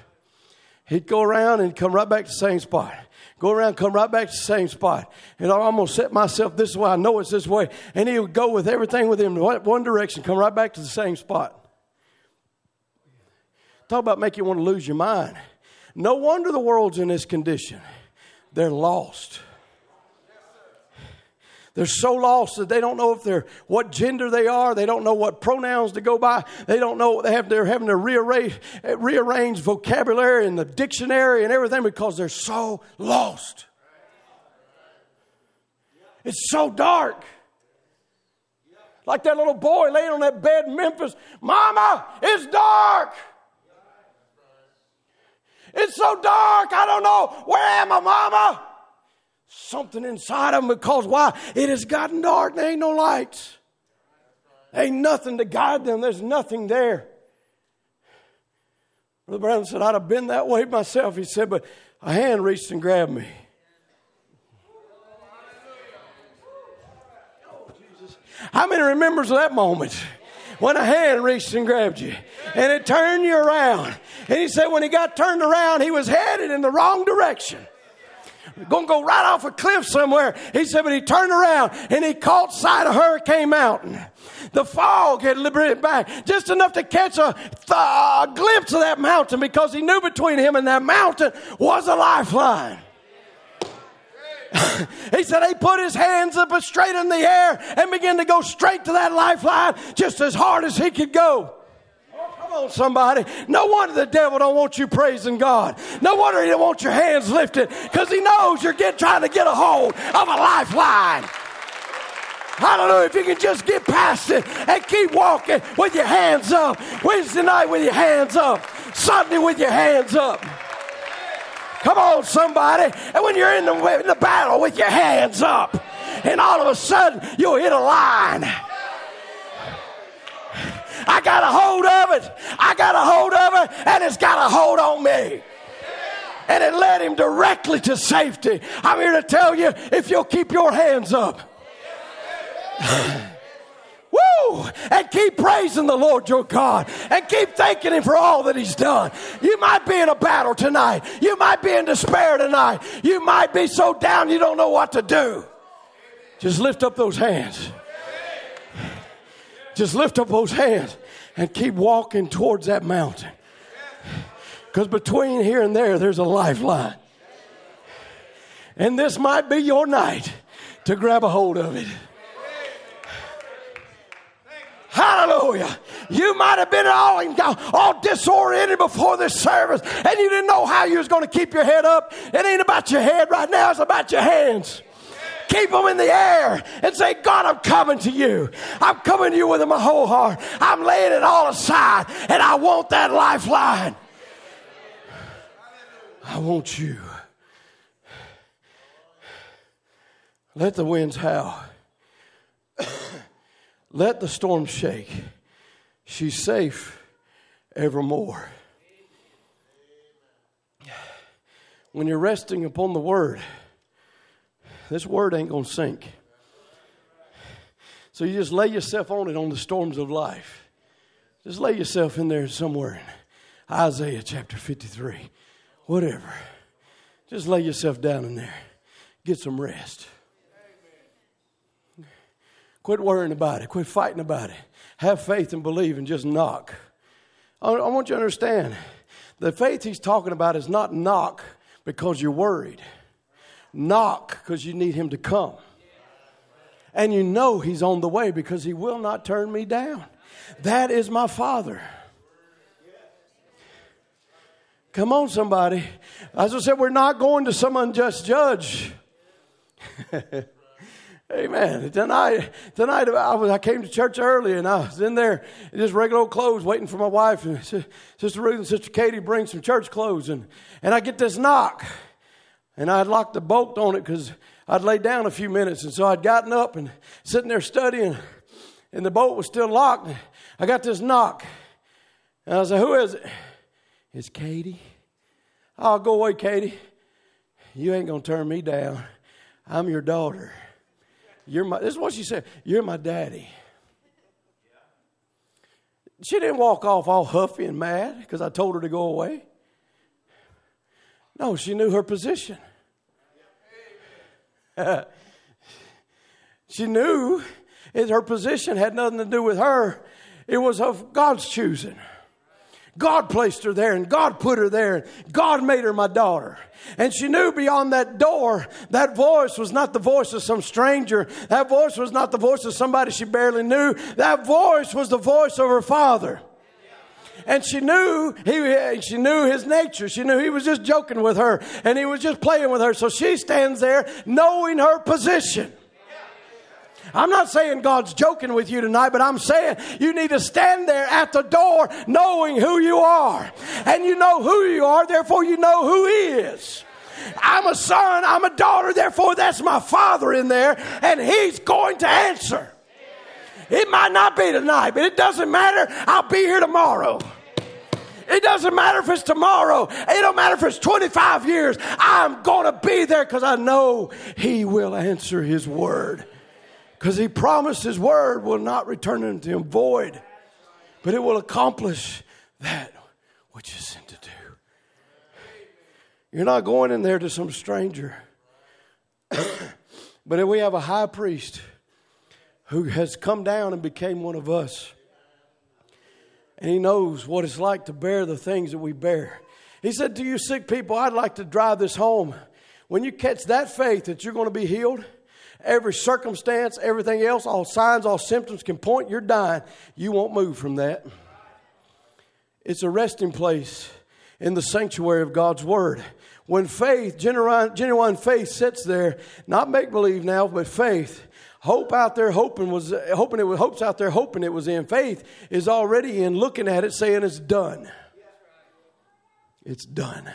He'd go around and come right back to the same spot. Go around, come right back to the same spot. And I'm going to set myself this way. I know it's this way. And he would go with everything with him one direction, come right back to the same spot. Talk about make you want to lose your mind. No wonder the world's in this condition. They're lost. They're so lost that they don't know if they're what gender they are. They don't know what pronouns to go by. They don't know they have. They're having to rearrange, rearrange vocabulary in the dictionary and everything because they're so lost. It's so dark. Like that little boy laying on that bed in Memphis. Mama, it's dark. It's so dark. I don't know. Where am I, mama? Something inside of them because why? It has gotten dark there ain't no lights. Ain't nothing to guide them. There's nothing there. Brother Branham said, I'd have been that way myself. He said, but a hand reached and grabbed me. How many remembers that moment? When a hand reached and grabbed you and it turned you around. And he said when he got turned around, he was headed in the wrong direction. Going to go right off a cliff somewhere. He said, but he turned around and he caught sight of Hurricane Mountain. The fog had liberated back just enough to catch a, th- a glimpse of that mountain because he knew between him and that mountain was a lifeline. *laughs* he said he put his hands up straight in the air and began to go straight to that lifeline just as hard as he could go. Oh, come on, somebody. No wonder the devil don't want you praising God. No wonder he don't want your hands lifted because he knows you're get, trying to get a hold of a lifeline. Hallelujah. If you can just get past it and keep walking with your hands up. Wednesday night with your hands up. Sunday with your hands up. Come on, somebody. And when you're in the, in the battle with your hands up, and all of a sudden you'll hit a line. I got a hold of it. I got a hold of it, and it's got a hold on me. And it led him directly to safety. I'm here to tell you if you'll keep your hands up. *laughs* Woo! And keep praising the Lord your God and keep thanking Him for all that He's done. You might be in a battle tonight. You might be in despair tonight. You might be so down you don't know what to do. Just lift up those hands. Just lift up those hands and keep walking towards that mountain. Because between here and there, there's a lifeline. And this might be your night to grab a hold of it. Hallelujah. You might have been all, all disoriented before this service and you didn't know how you was going to keep your head up. It ain't about your head right now, it's about your hands. Keep them in the air and say, God, I'm coming to you. I'm coming to you with my whole heart. I'm laying it all aside and I want that lifeline. I want you. Let the winds howl. Let the storm shake. She's safe evermore. When you're resting upon the word, this word ain't going to sink. So you just lay yourself on it on the storms of life. Just lay yourself in there somewhere in Isaiah chapter 53, whatever. Just lay yourself down in there. Get some rest. Quit worrying about it. Quit fighting about it. Have faith and believe and just knock. I want you to understand the faith he's talking about is not knock because you're worried, knock because you need him to come. And you know he's on the way because he will not turn me down. That is my father. Come on, somebody. As I said, we're not going to some unjust judge. *laughs* Amen. Tonight, tonight I, was, I came to church early and I was in there in just regular old clothes waiting for my wife and Sister Ruth and Sister Katie bring some church clothes and, and I get this knock and I'd locked the bolt on it because I'd laid down a few minutes and so I'd gotten up and sitting there studying and the bolt was still locked. I got this knock and I said, who is it? It's Katie. I'll go away, Katie. You ain't going to turn me down. I'm your daughter. You're my, this is what she said. You're my daddy. She didn't walk off all huffy and mad because I told her to go away. No, she knew her position. *laughs* she knew that her position had nothing to do with her, it was of God's choosing. God placed her there and God put her there. and God made her my daughter. And she knew beyond that door, that voice was not the voice of some stranger. That voice was not the voice of somebody she barely knew. That voice was the voice of her father. And she knew he, she knew his nature. She knew he was just joking with her and he was just playing with her. So she stands there knowing her position. I'm not saying God's joking with you tonight, but I'm saying you need to stand there at the door knowing who you are. And you know who you are, therefore you know who He is. I'm a son, I'm a daughter, therefore that's my father in there, and He's going to answer. It might not be tonight, but it doesn't matter. I'll be here tomorrow. It doesn't matter if it's tomorrow. It don't matter if it's 25 years. I'm going to be there because I know He will answer His word. Because he promised his word will not return unto him void, but it will accomplish that which is sent to do. You're not going in there to some stranger. *coughs* but we have a high priest who has come down and became one of us, and he knows what it's like to bear the things that we bear. He said to you sick people, I'd like to drive this home. When you catch that faith that you're going to be healed, every circumstance, everything else, all signs, all symptoms can point you're dying. You won't move from that. It's a resting place in the sanctuary of God's Word. When faith, genuine, faith sits there, not make believe now, but faith, hope out there hoping was hoping it was hopes out there hoping it was in faith is already in looking at it saying it's done it's done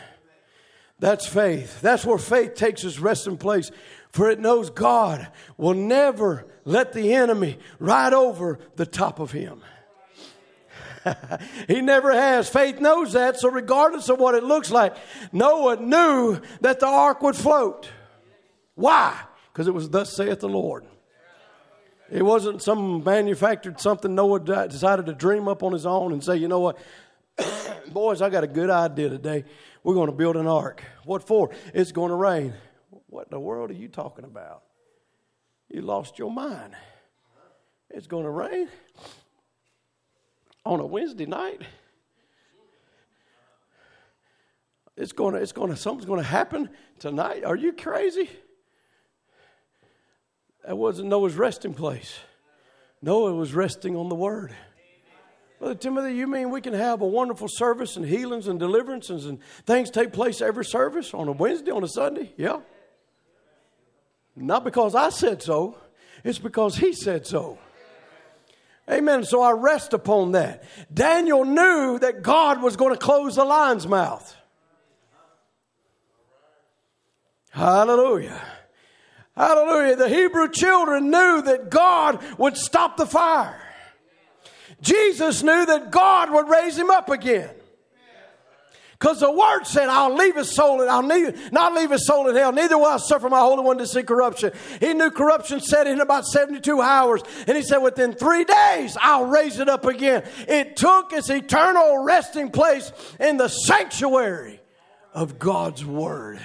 that's faith that's where faith takes its resting place for it knows God will never let the enemy ride over the top of him. *laughs* he never has. Faith knows that, so regardless of what it looks like, Noah knew that the ark would float. Why? Because it was thus saith the Lord. It wasn't some manufactured something Noah decided to dream up on his own and say, you know what, *coughs* boys, I got a good idea today. We're going to build an ark. What for? It's going to rain. What in the world are you talking about? You lost your mind. It's going to rain on a Wednesday night. It's going to, it's going to, something's going to happen tonight. Are you crazy? That wasn't Noah's resting place. Noah was resting on the word. Brother Timothy, you mean we can have a wonderful service and healings and deliverances and things take place every service on a Wednesday, on a Sunday? Yeah. Not because I said so, it's because he said so. Amen. So I rest upon that. Daniel knew that God was going to close the lion's mouth. Hallelujah. Hallelujah. The Hebrew children knew that God would stop the fire. Jesus knew that God would raise him up again. Because the word said, I'll leave his soul, and I'll leave, not leave his soul in hell, neither will I suffer my Holy One to see corruption. He knew corruption set in about 72 hours, and he said, Within three days, I'll raise it up again. It took its eternal resting place in the sanctuary of God's word.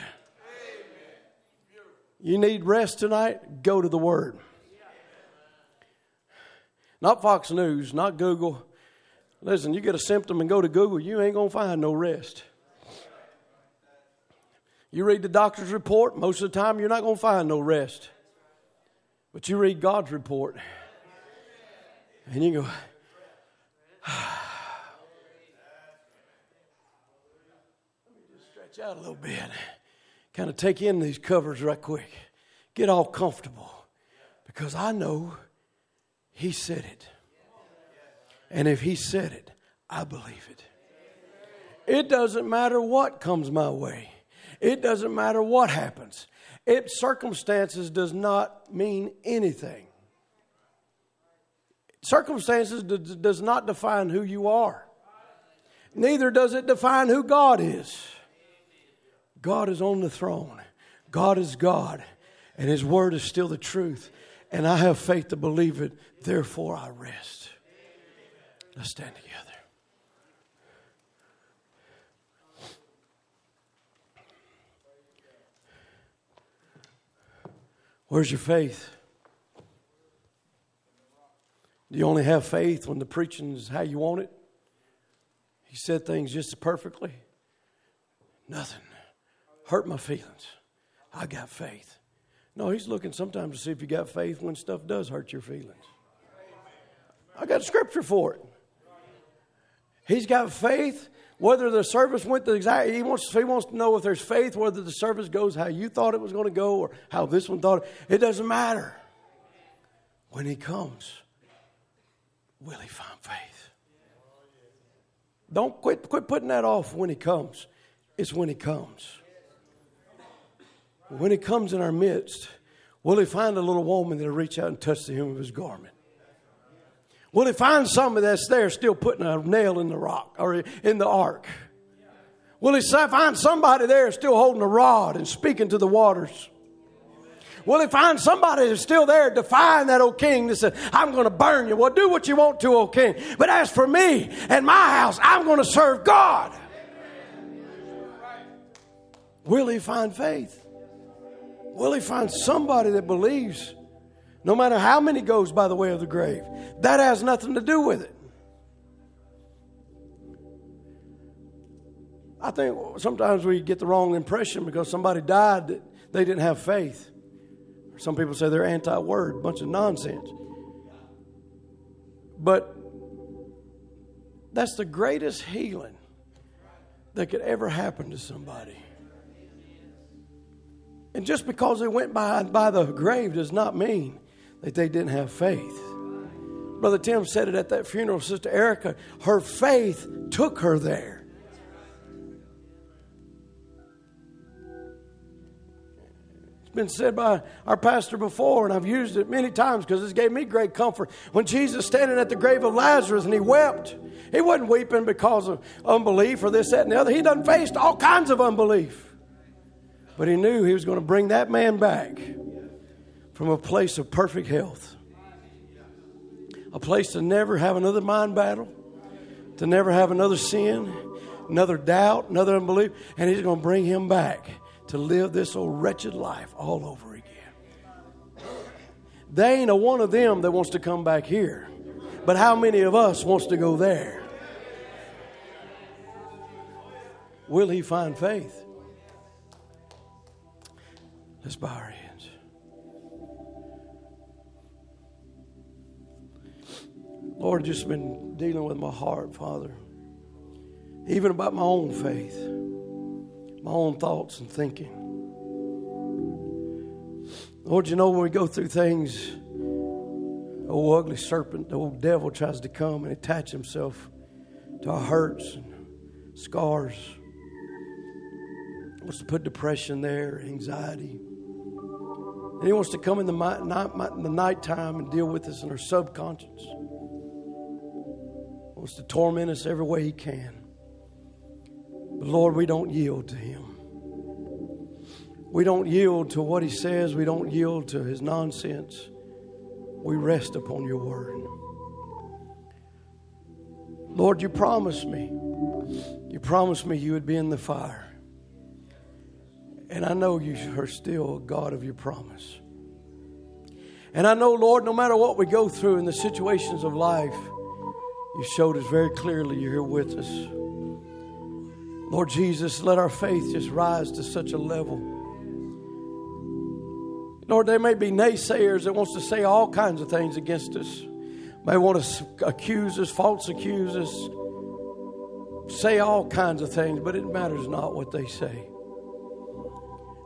You need rest tonight? Go to the word. Not Fox News, not Google. Listen, you get a symptom and go to Google, you ain't going to find no rest. You read the doctor's report, most of the time you're not going to find no rest. But you read God's report, and you go, *sighs* let me just stretch out a little bit, kind of take in these covers right quick, get all comfortable, because I know He said it. And if He said it, I believe it. It doesn't matter what comes my way. It doesn't matter what happens. It circumstances does not mean anything. Circumstances does not define who you are. Neither does it define who God is. God is on the throne. God is God, and His word is still the truth. And I have faith to believe it, therefore I rest. Let's stand together. Where's your faith? Do you only have faith when the preaching is how you want it? He said things just perfectly. Nothing. Hurt my feelings. I got faith. No, he's looking sometimes to see if you got faith when stuff does hurt your feelings. I got scripture for it. He's got faith. Whether the service went the exact, he wants, he wants to know if there's faith, whether the service goes how you thought it was going to go or how this one thought it. It doesn't matter. When he comes, will he find faith? Don't quit, quit putting that off when he comes. It's when he comes. When he comes in our midst, will he find a little woman that'll reach out and touch the hem of his garment? Will he find somebody that's there still putting a nail in the rock or in the ark? Will he find somebody there still holding a rod and speaking to the waters? Will he find somebody that's still there defying that old king that said, I'm going to burn you? Well, do what you want to, old king. But as for me and my house, I'm going to serve God. Will he find faith? Will he find somebody that believes no matter how many goes by the way of the grave. That has nothing to do with it. I think sometimes we get the wrong impression because somebody died that they didn't have faith. Some people say they're anti word, bunch of nonsense. But that's the greatest healing that could ever happen to somebody. And just because they went by, by the grave does not mean that they didn't have faith. Brother Tim said it at that funeral. Sister Erica, her faith took her there. It's been said by our pastor before, and I've used it many times because this gave me great comfort. When Jesus standing at the grave of Lazarus and he wept, he wasn't weeping because of unbelief or this, that, and the other. He done faced all kinds of unbelief. But he knew he was going to bring that man back from a place of perfect health, a place to never have another mind battle, to never have another sin, another doubt, another unbelief, and He's going to bring him back to live this old wretched life all over again. There ain't a one of them that wants to come back here, but how many of us wants to go there? Will he find faith? Let's bow our heads. Lord, just been dealing with my heart, Father. Even about my own faith, my own thoughts and thinking. Lord, you know when we go through things, old ugly serpent, the old devil tries to come and attach himself to our hurts and scars. Wants to put depression there, anxiety, And He wants to come in the, night, the nighttime and deal with us in our subconscious. Wants to torment us every way He can. But Lord, we don't yield to Him. We don't yield to what He says. We don't yield to His nonsense. We rest upon Your Word. Lord, you promised me. You promised me you would be in the fire. And I know you are still a God of your promise. And I know, Lord, no matter what we go through in the situations of life, you showed us very clearly you're here with us. Lord Jesus, let our faith just rise to such a level. Lord, there may be naysayers that wants to say all kinds of things against us. May want to accuse us, false accuse us, say all kinds of things, but it matters not what they say.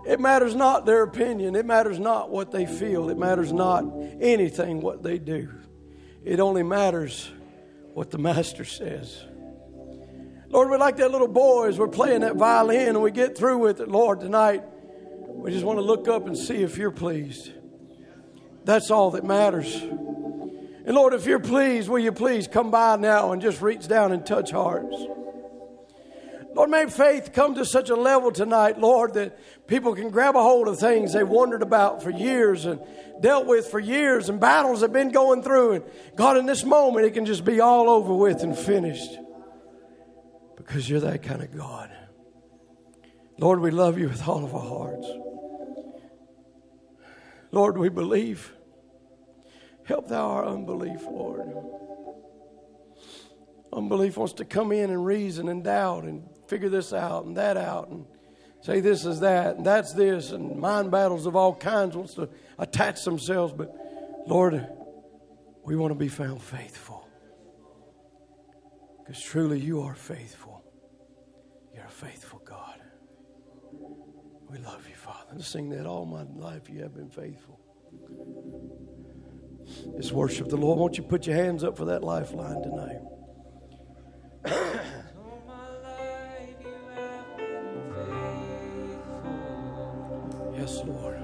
It matters not their opinion. It matters not what they feel. It matters not anything what they do. It only matters what the Master says. Lord, we're like that little boy as we're playing that violin and we get through with it, Lord, tonight. We just want to look up and see if you're pleased. That's all that matters. And Lord, if you're pleased, will you please come by now and just reach down and touch hearts? Lord, may faith come to such a level tonight, Lord, that people can grab a hold of things they wondered about for years and dealt with for years and battles have been going through. And God, in this moment, it can just be all over with and finished because you're that kind of God. Lord, we love you with all of our hearts. Lord, we believe. Help thou our unbelief, Lord. Unbelief wants to come in and reason and doubt and figure this out and that out and say this is that and that's this and mind battles of all kinds wants to attach themselves. But Lord, we want to be found faithful because truly you are faithful. You're a faithful God. We love you, Father. Let's sing that all my life you have been faithful. Let's worship the Lord. Won't you put your hands up for that lifeline tonight? Yes, Lord.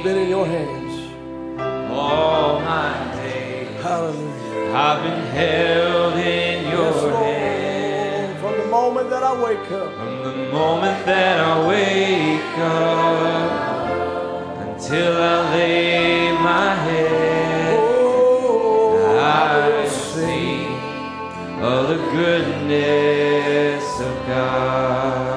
Have been in your hands. All my days Hallelujah. I've been held in your Yes, Lord. hand From the moment that I wake up from the moment that I wake up until I lay my head. oh, I will sing of the goodness of God.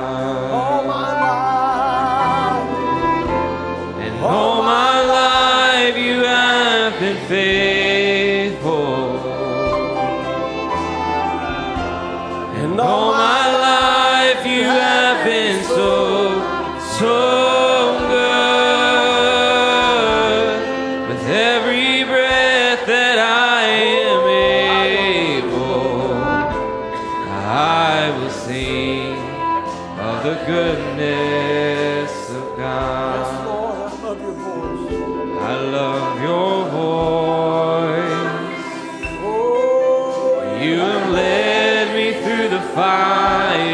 Goodness of Yes, God. Lord, I love your voice. I love your voice. Oh, You have led me through the fire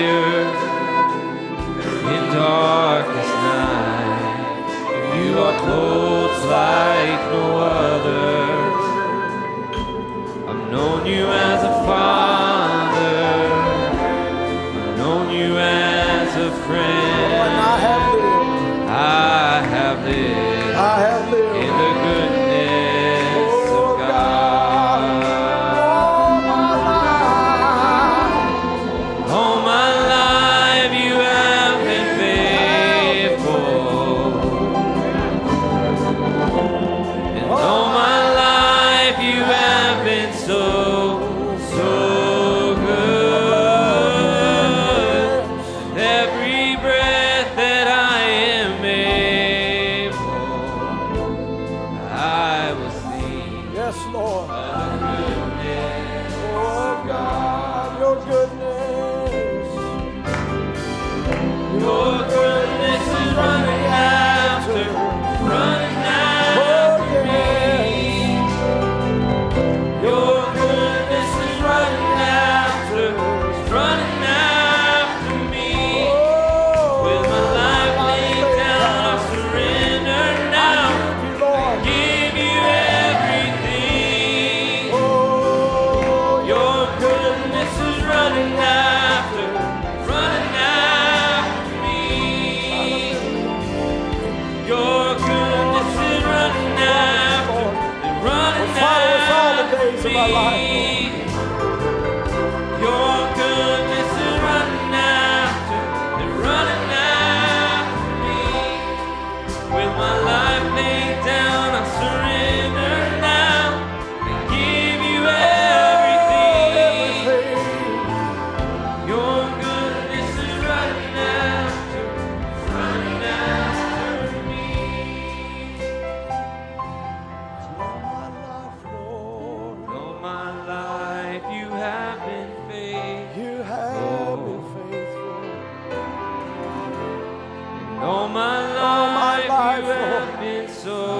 so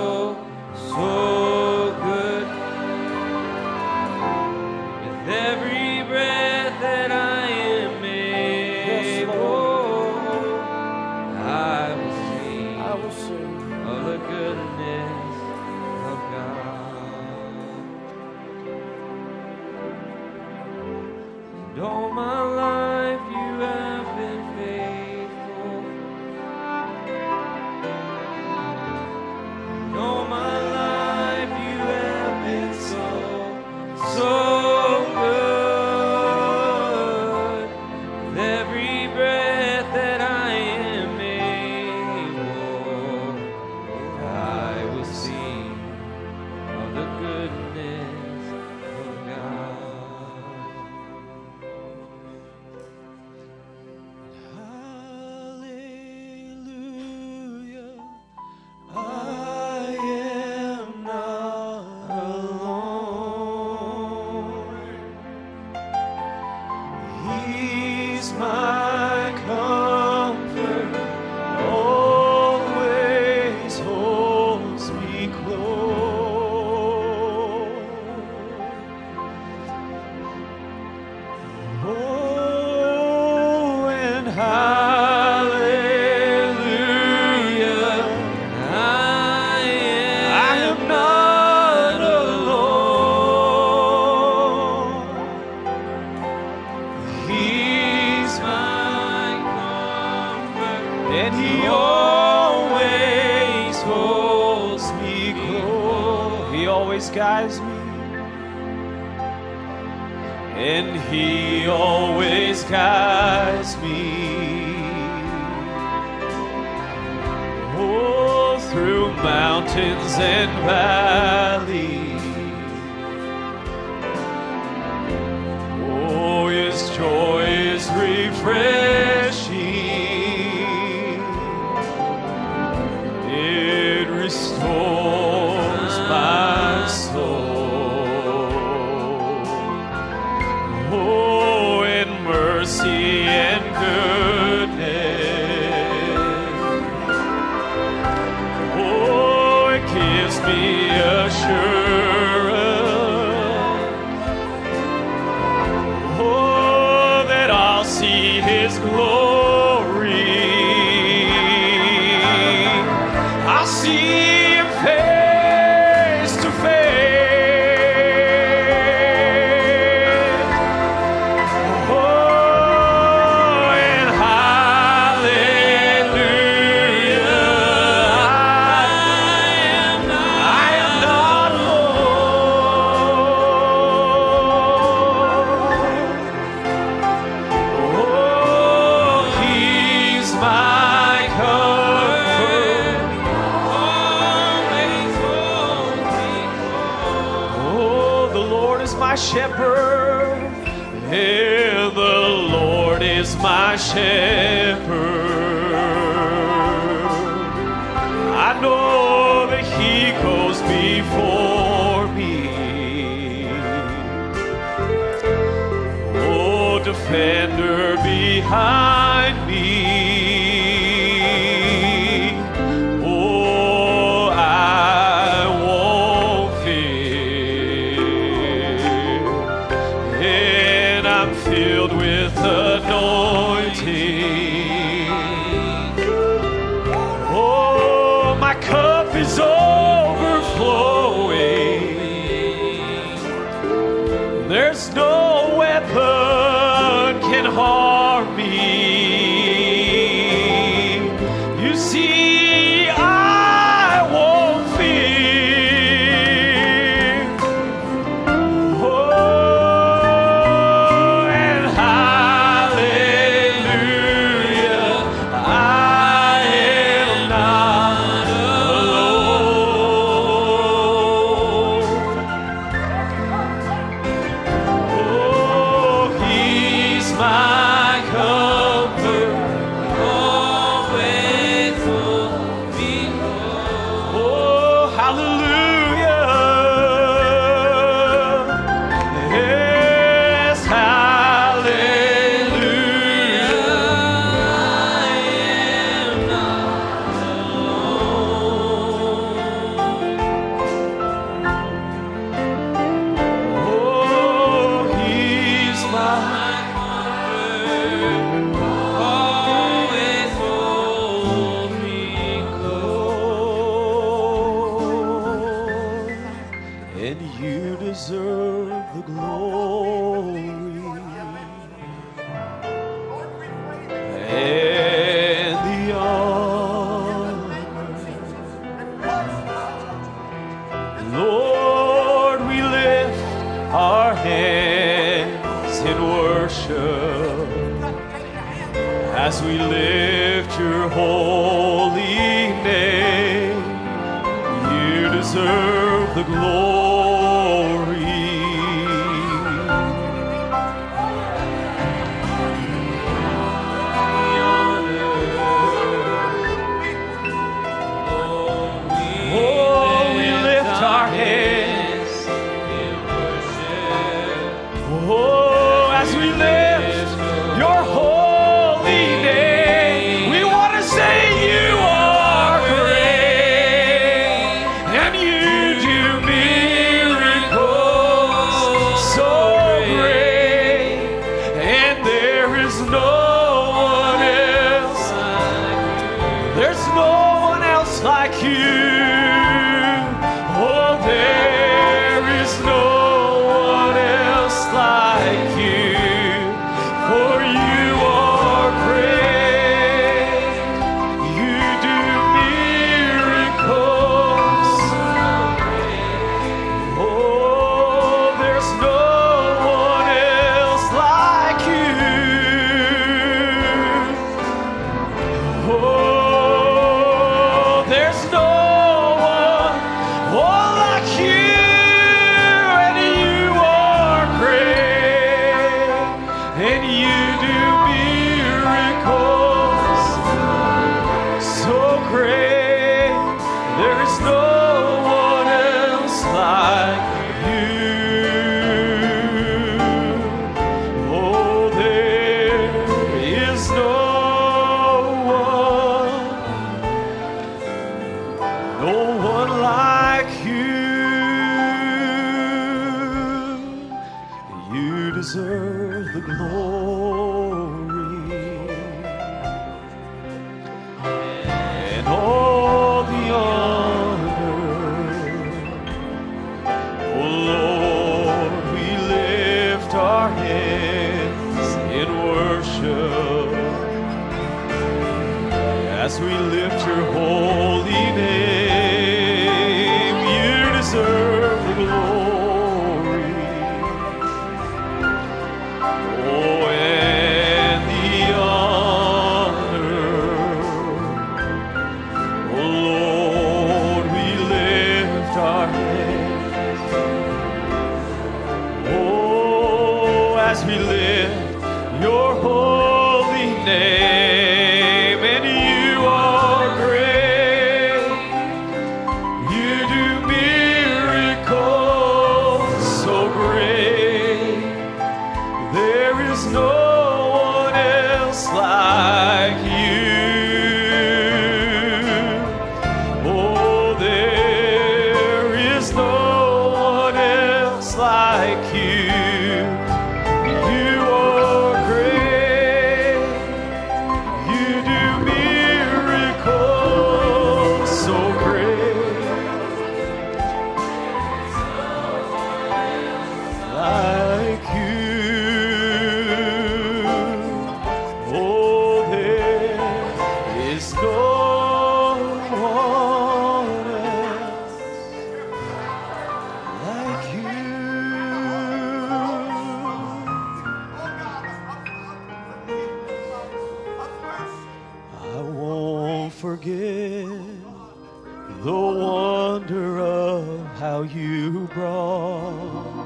of how you brought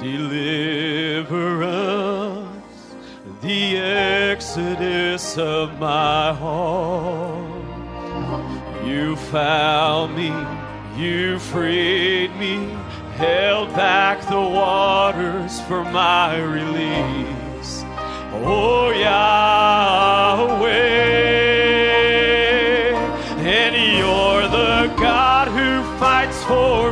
deliverance, the exodus of my heart. You found me, you freed me, held back the waters for my release. Oh, Yahweh, for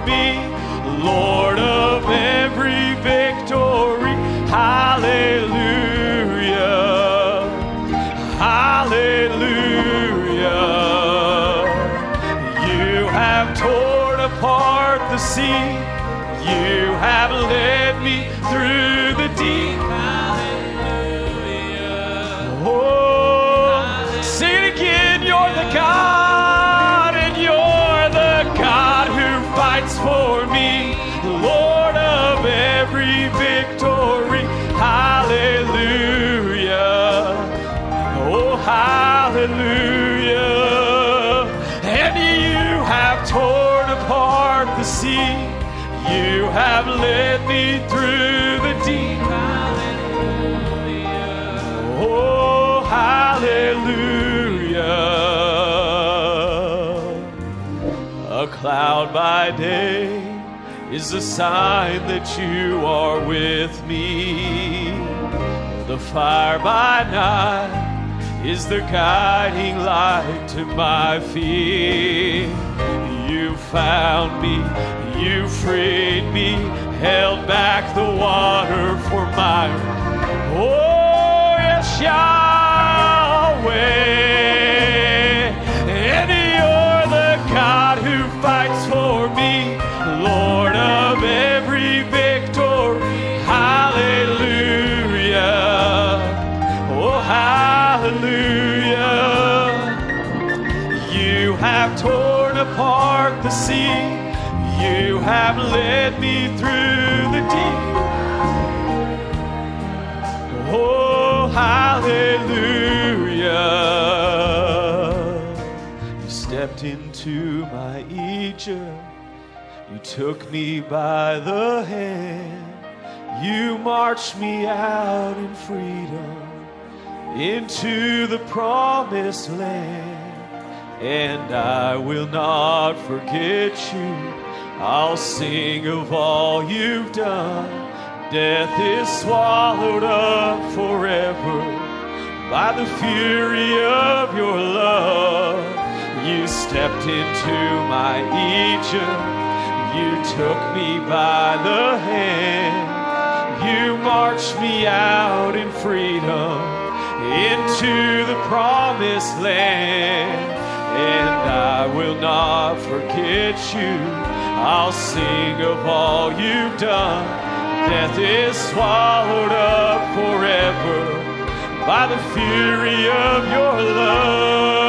cloud by day is a sign that you are with me. The fire by night is the guiding light to my feet. You found me, you freed me, held back the water for my. Oh, yes, Yahweh. Have led me through the deep. Oh, hallelujah. You stepped into my Egypt. You took me by the hand. You marched me out in freedom into the promised land. And I will not forget you. I'll sing of all you've done. Death is swallowed up forever by the fury of your love. You stepped into my Egypt. You took me by the hand. You marched me out in freedom into the promised land. And I will not forget you. I'll sing of all you've done. Death is swallowed up forever by the fury of your love.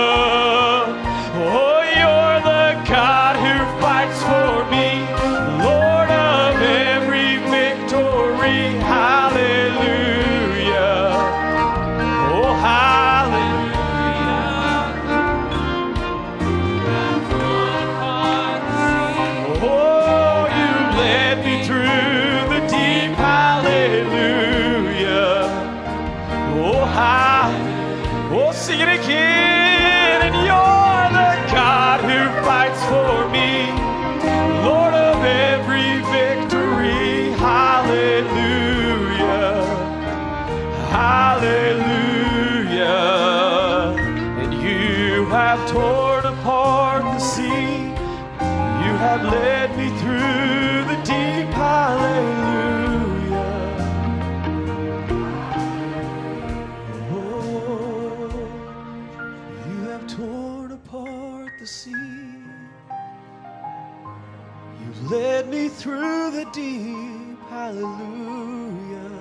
Deep. Hallelujah.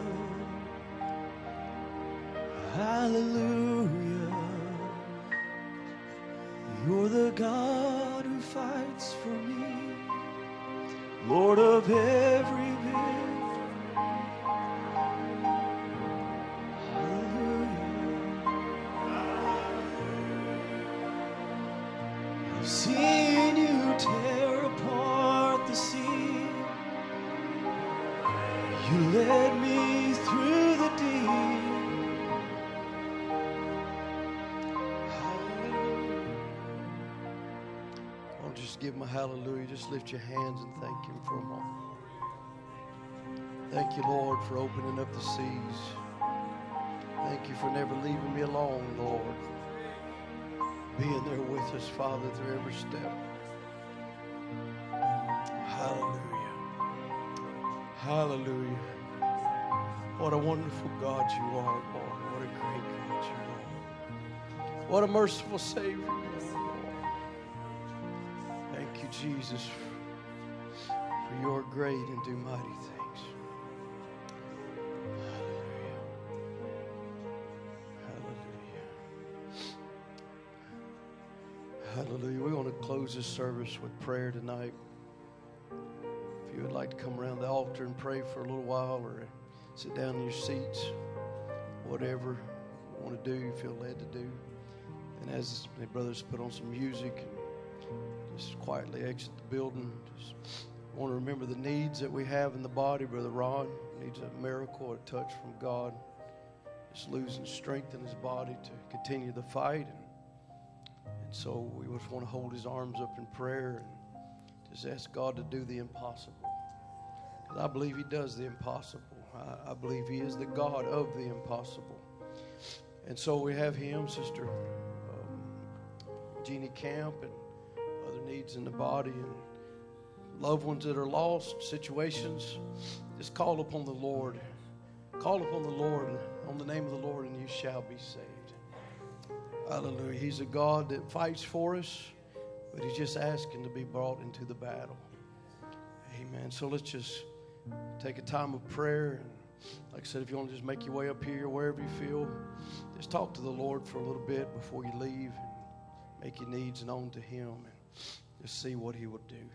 Hallelujah. You're the God who fights for me, Lord of every victory. Hallelujah. Hallelujah. Just lift your hands and thank him for a moment. Thank you, Lord, for opening up the seas. Thank you for never leaving me alone, Lord. Being there with us, Father, through every step. Hallelujah. Hallelujah. What a wonderful God you are, Lord. What a great God you are. What a merciful Savior you Jesus, for your great and do mighty things. Hallelujah. Hallelujah. Hallelujah. We're going to close this service with prayer tonight. If you would like to come around the altar and pray for a little while or sit down in your seats, whatever you want to do, you feel led to do. And as the brothers put on some music, just quietly exit the building. Just want to remember the needs that we have in the body. Brother Ron needs a miracle, a touch from God. Just losing strength in his body to continue the fight. And, and so we just want to hold his arms up in prayer and just ask God to do the impossible. Because I believe he does the impossible. I, I believe he is the God of the impossible. And so we have him, Sister um, Jeannie Camp, and needs in the body, and loved ones that are lost, situations. Just call upon the Lord. Call upon the Lord, on the name of the Lord, and you shall be saved. Hallelujah. He's a God that fights for us, but He's just asking to be brought into the battle. Amen. So let's just take a time of prayer. And like I said, if you want to just make your way up here wherever you feel, just talk to the Lord for a little bit before you leave and make your needs known to Him just see what He will do.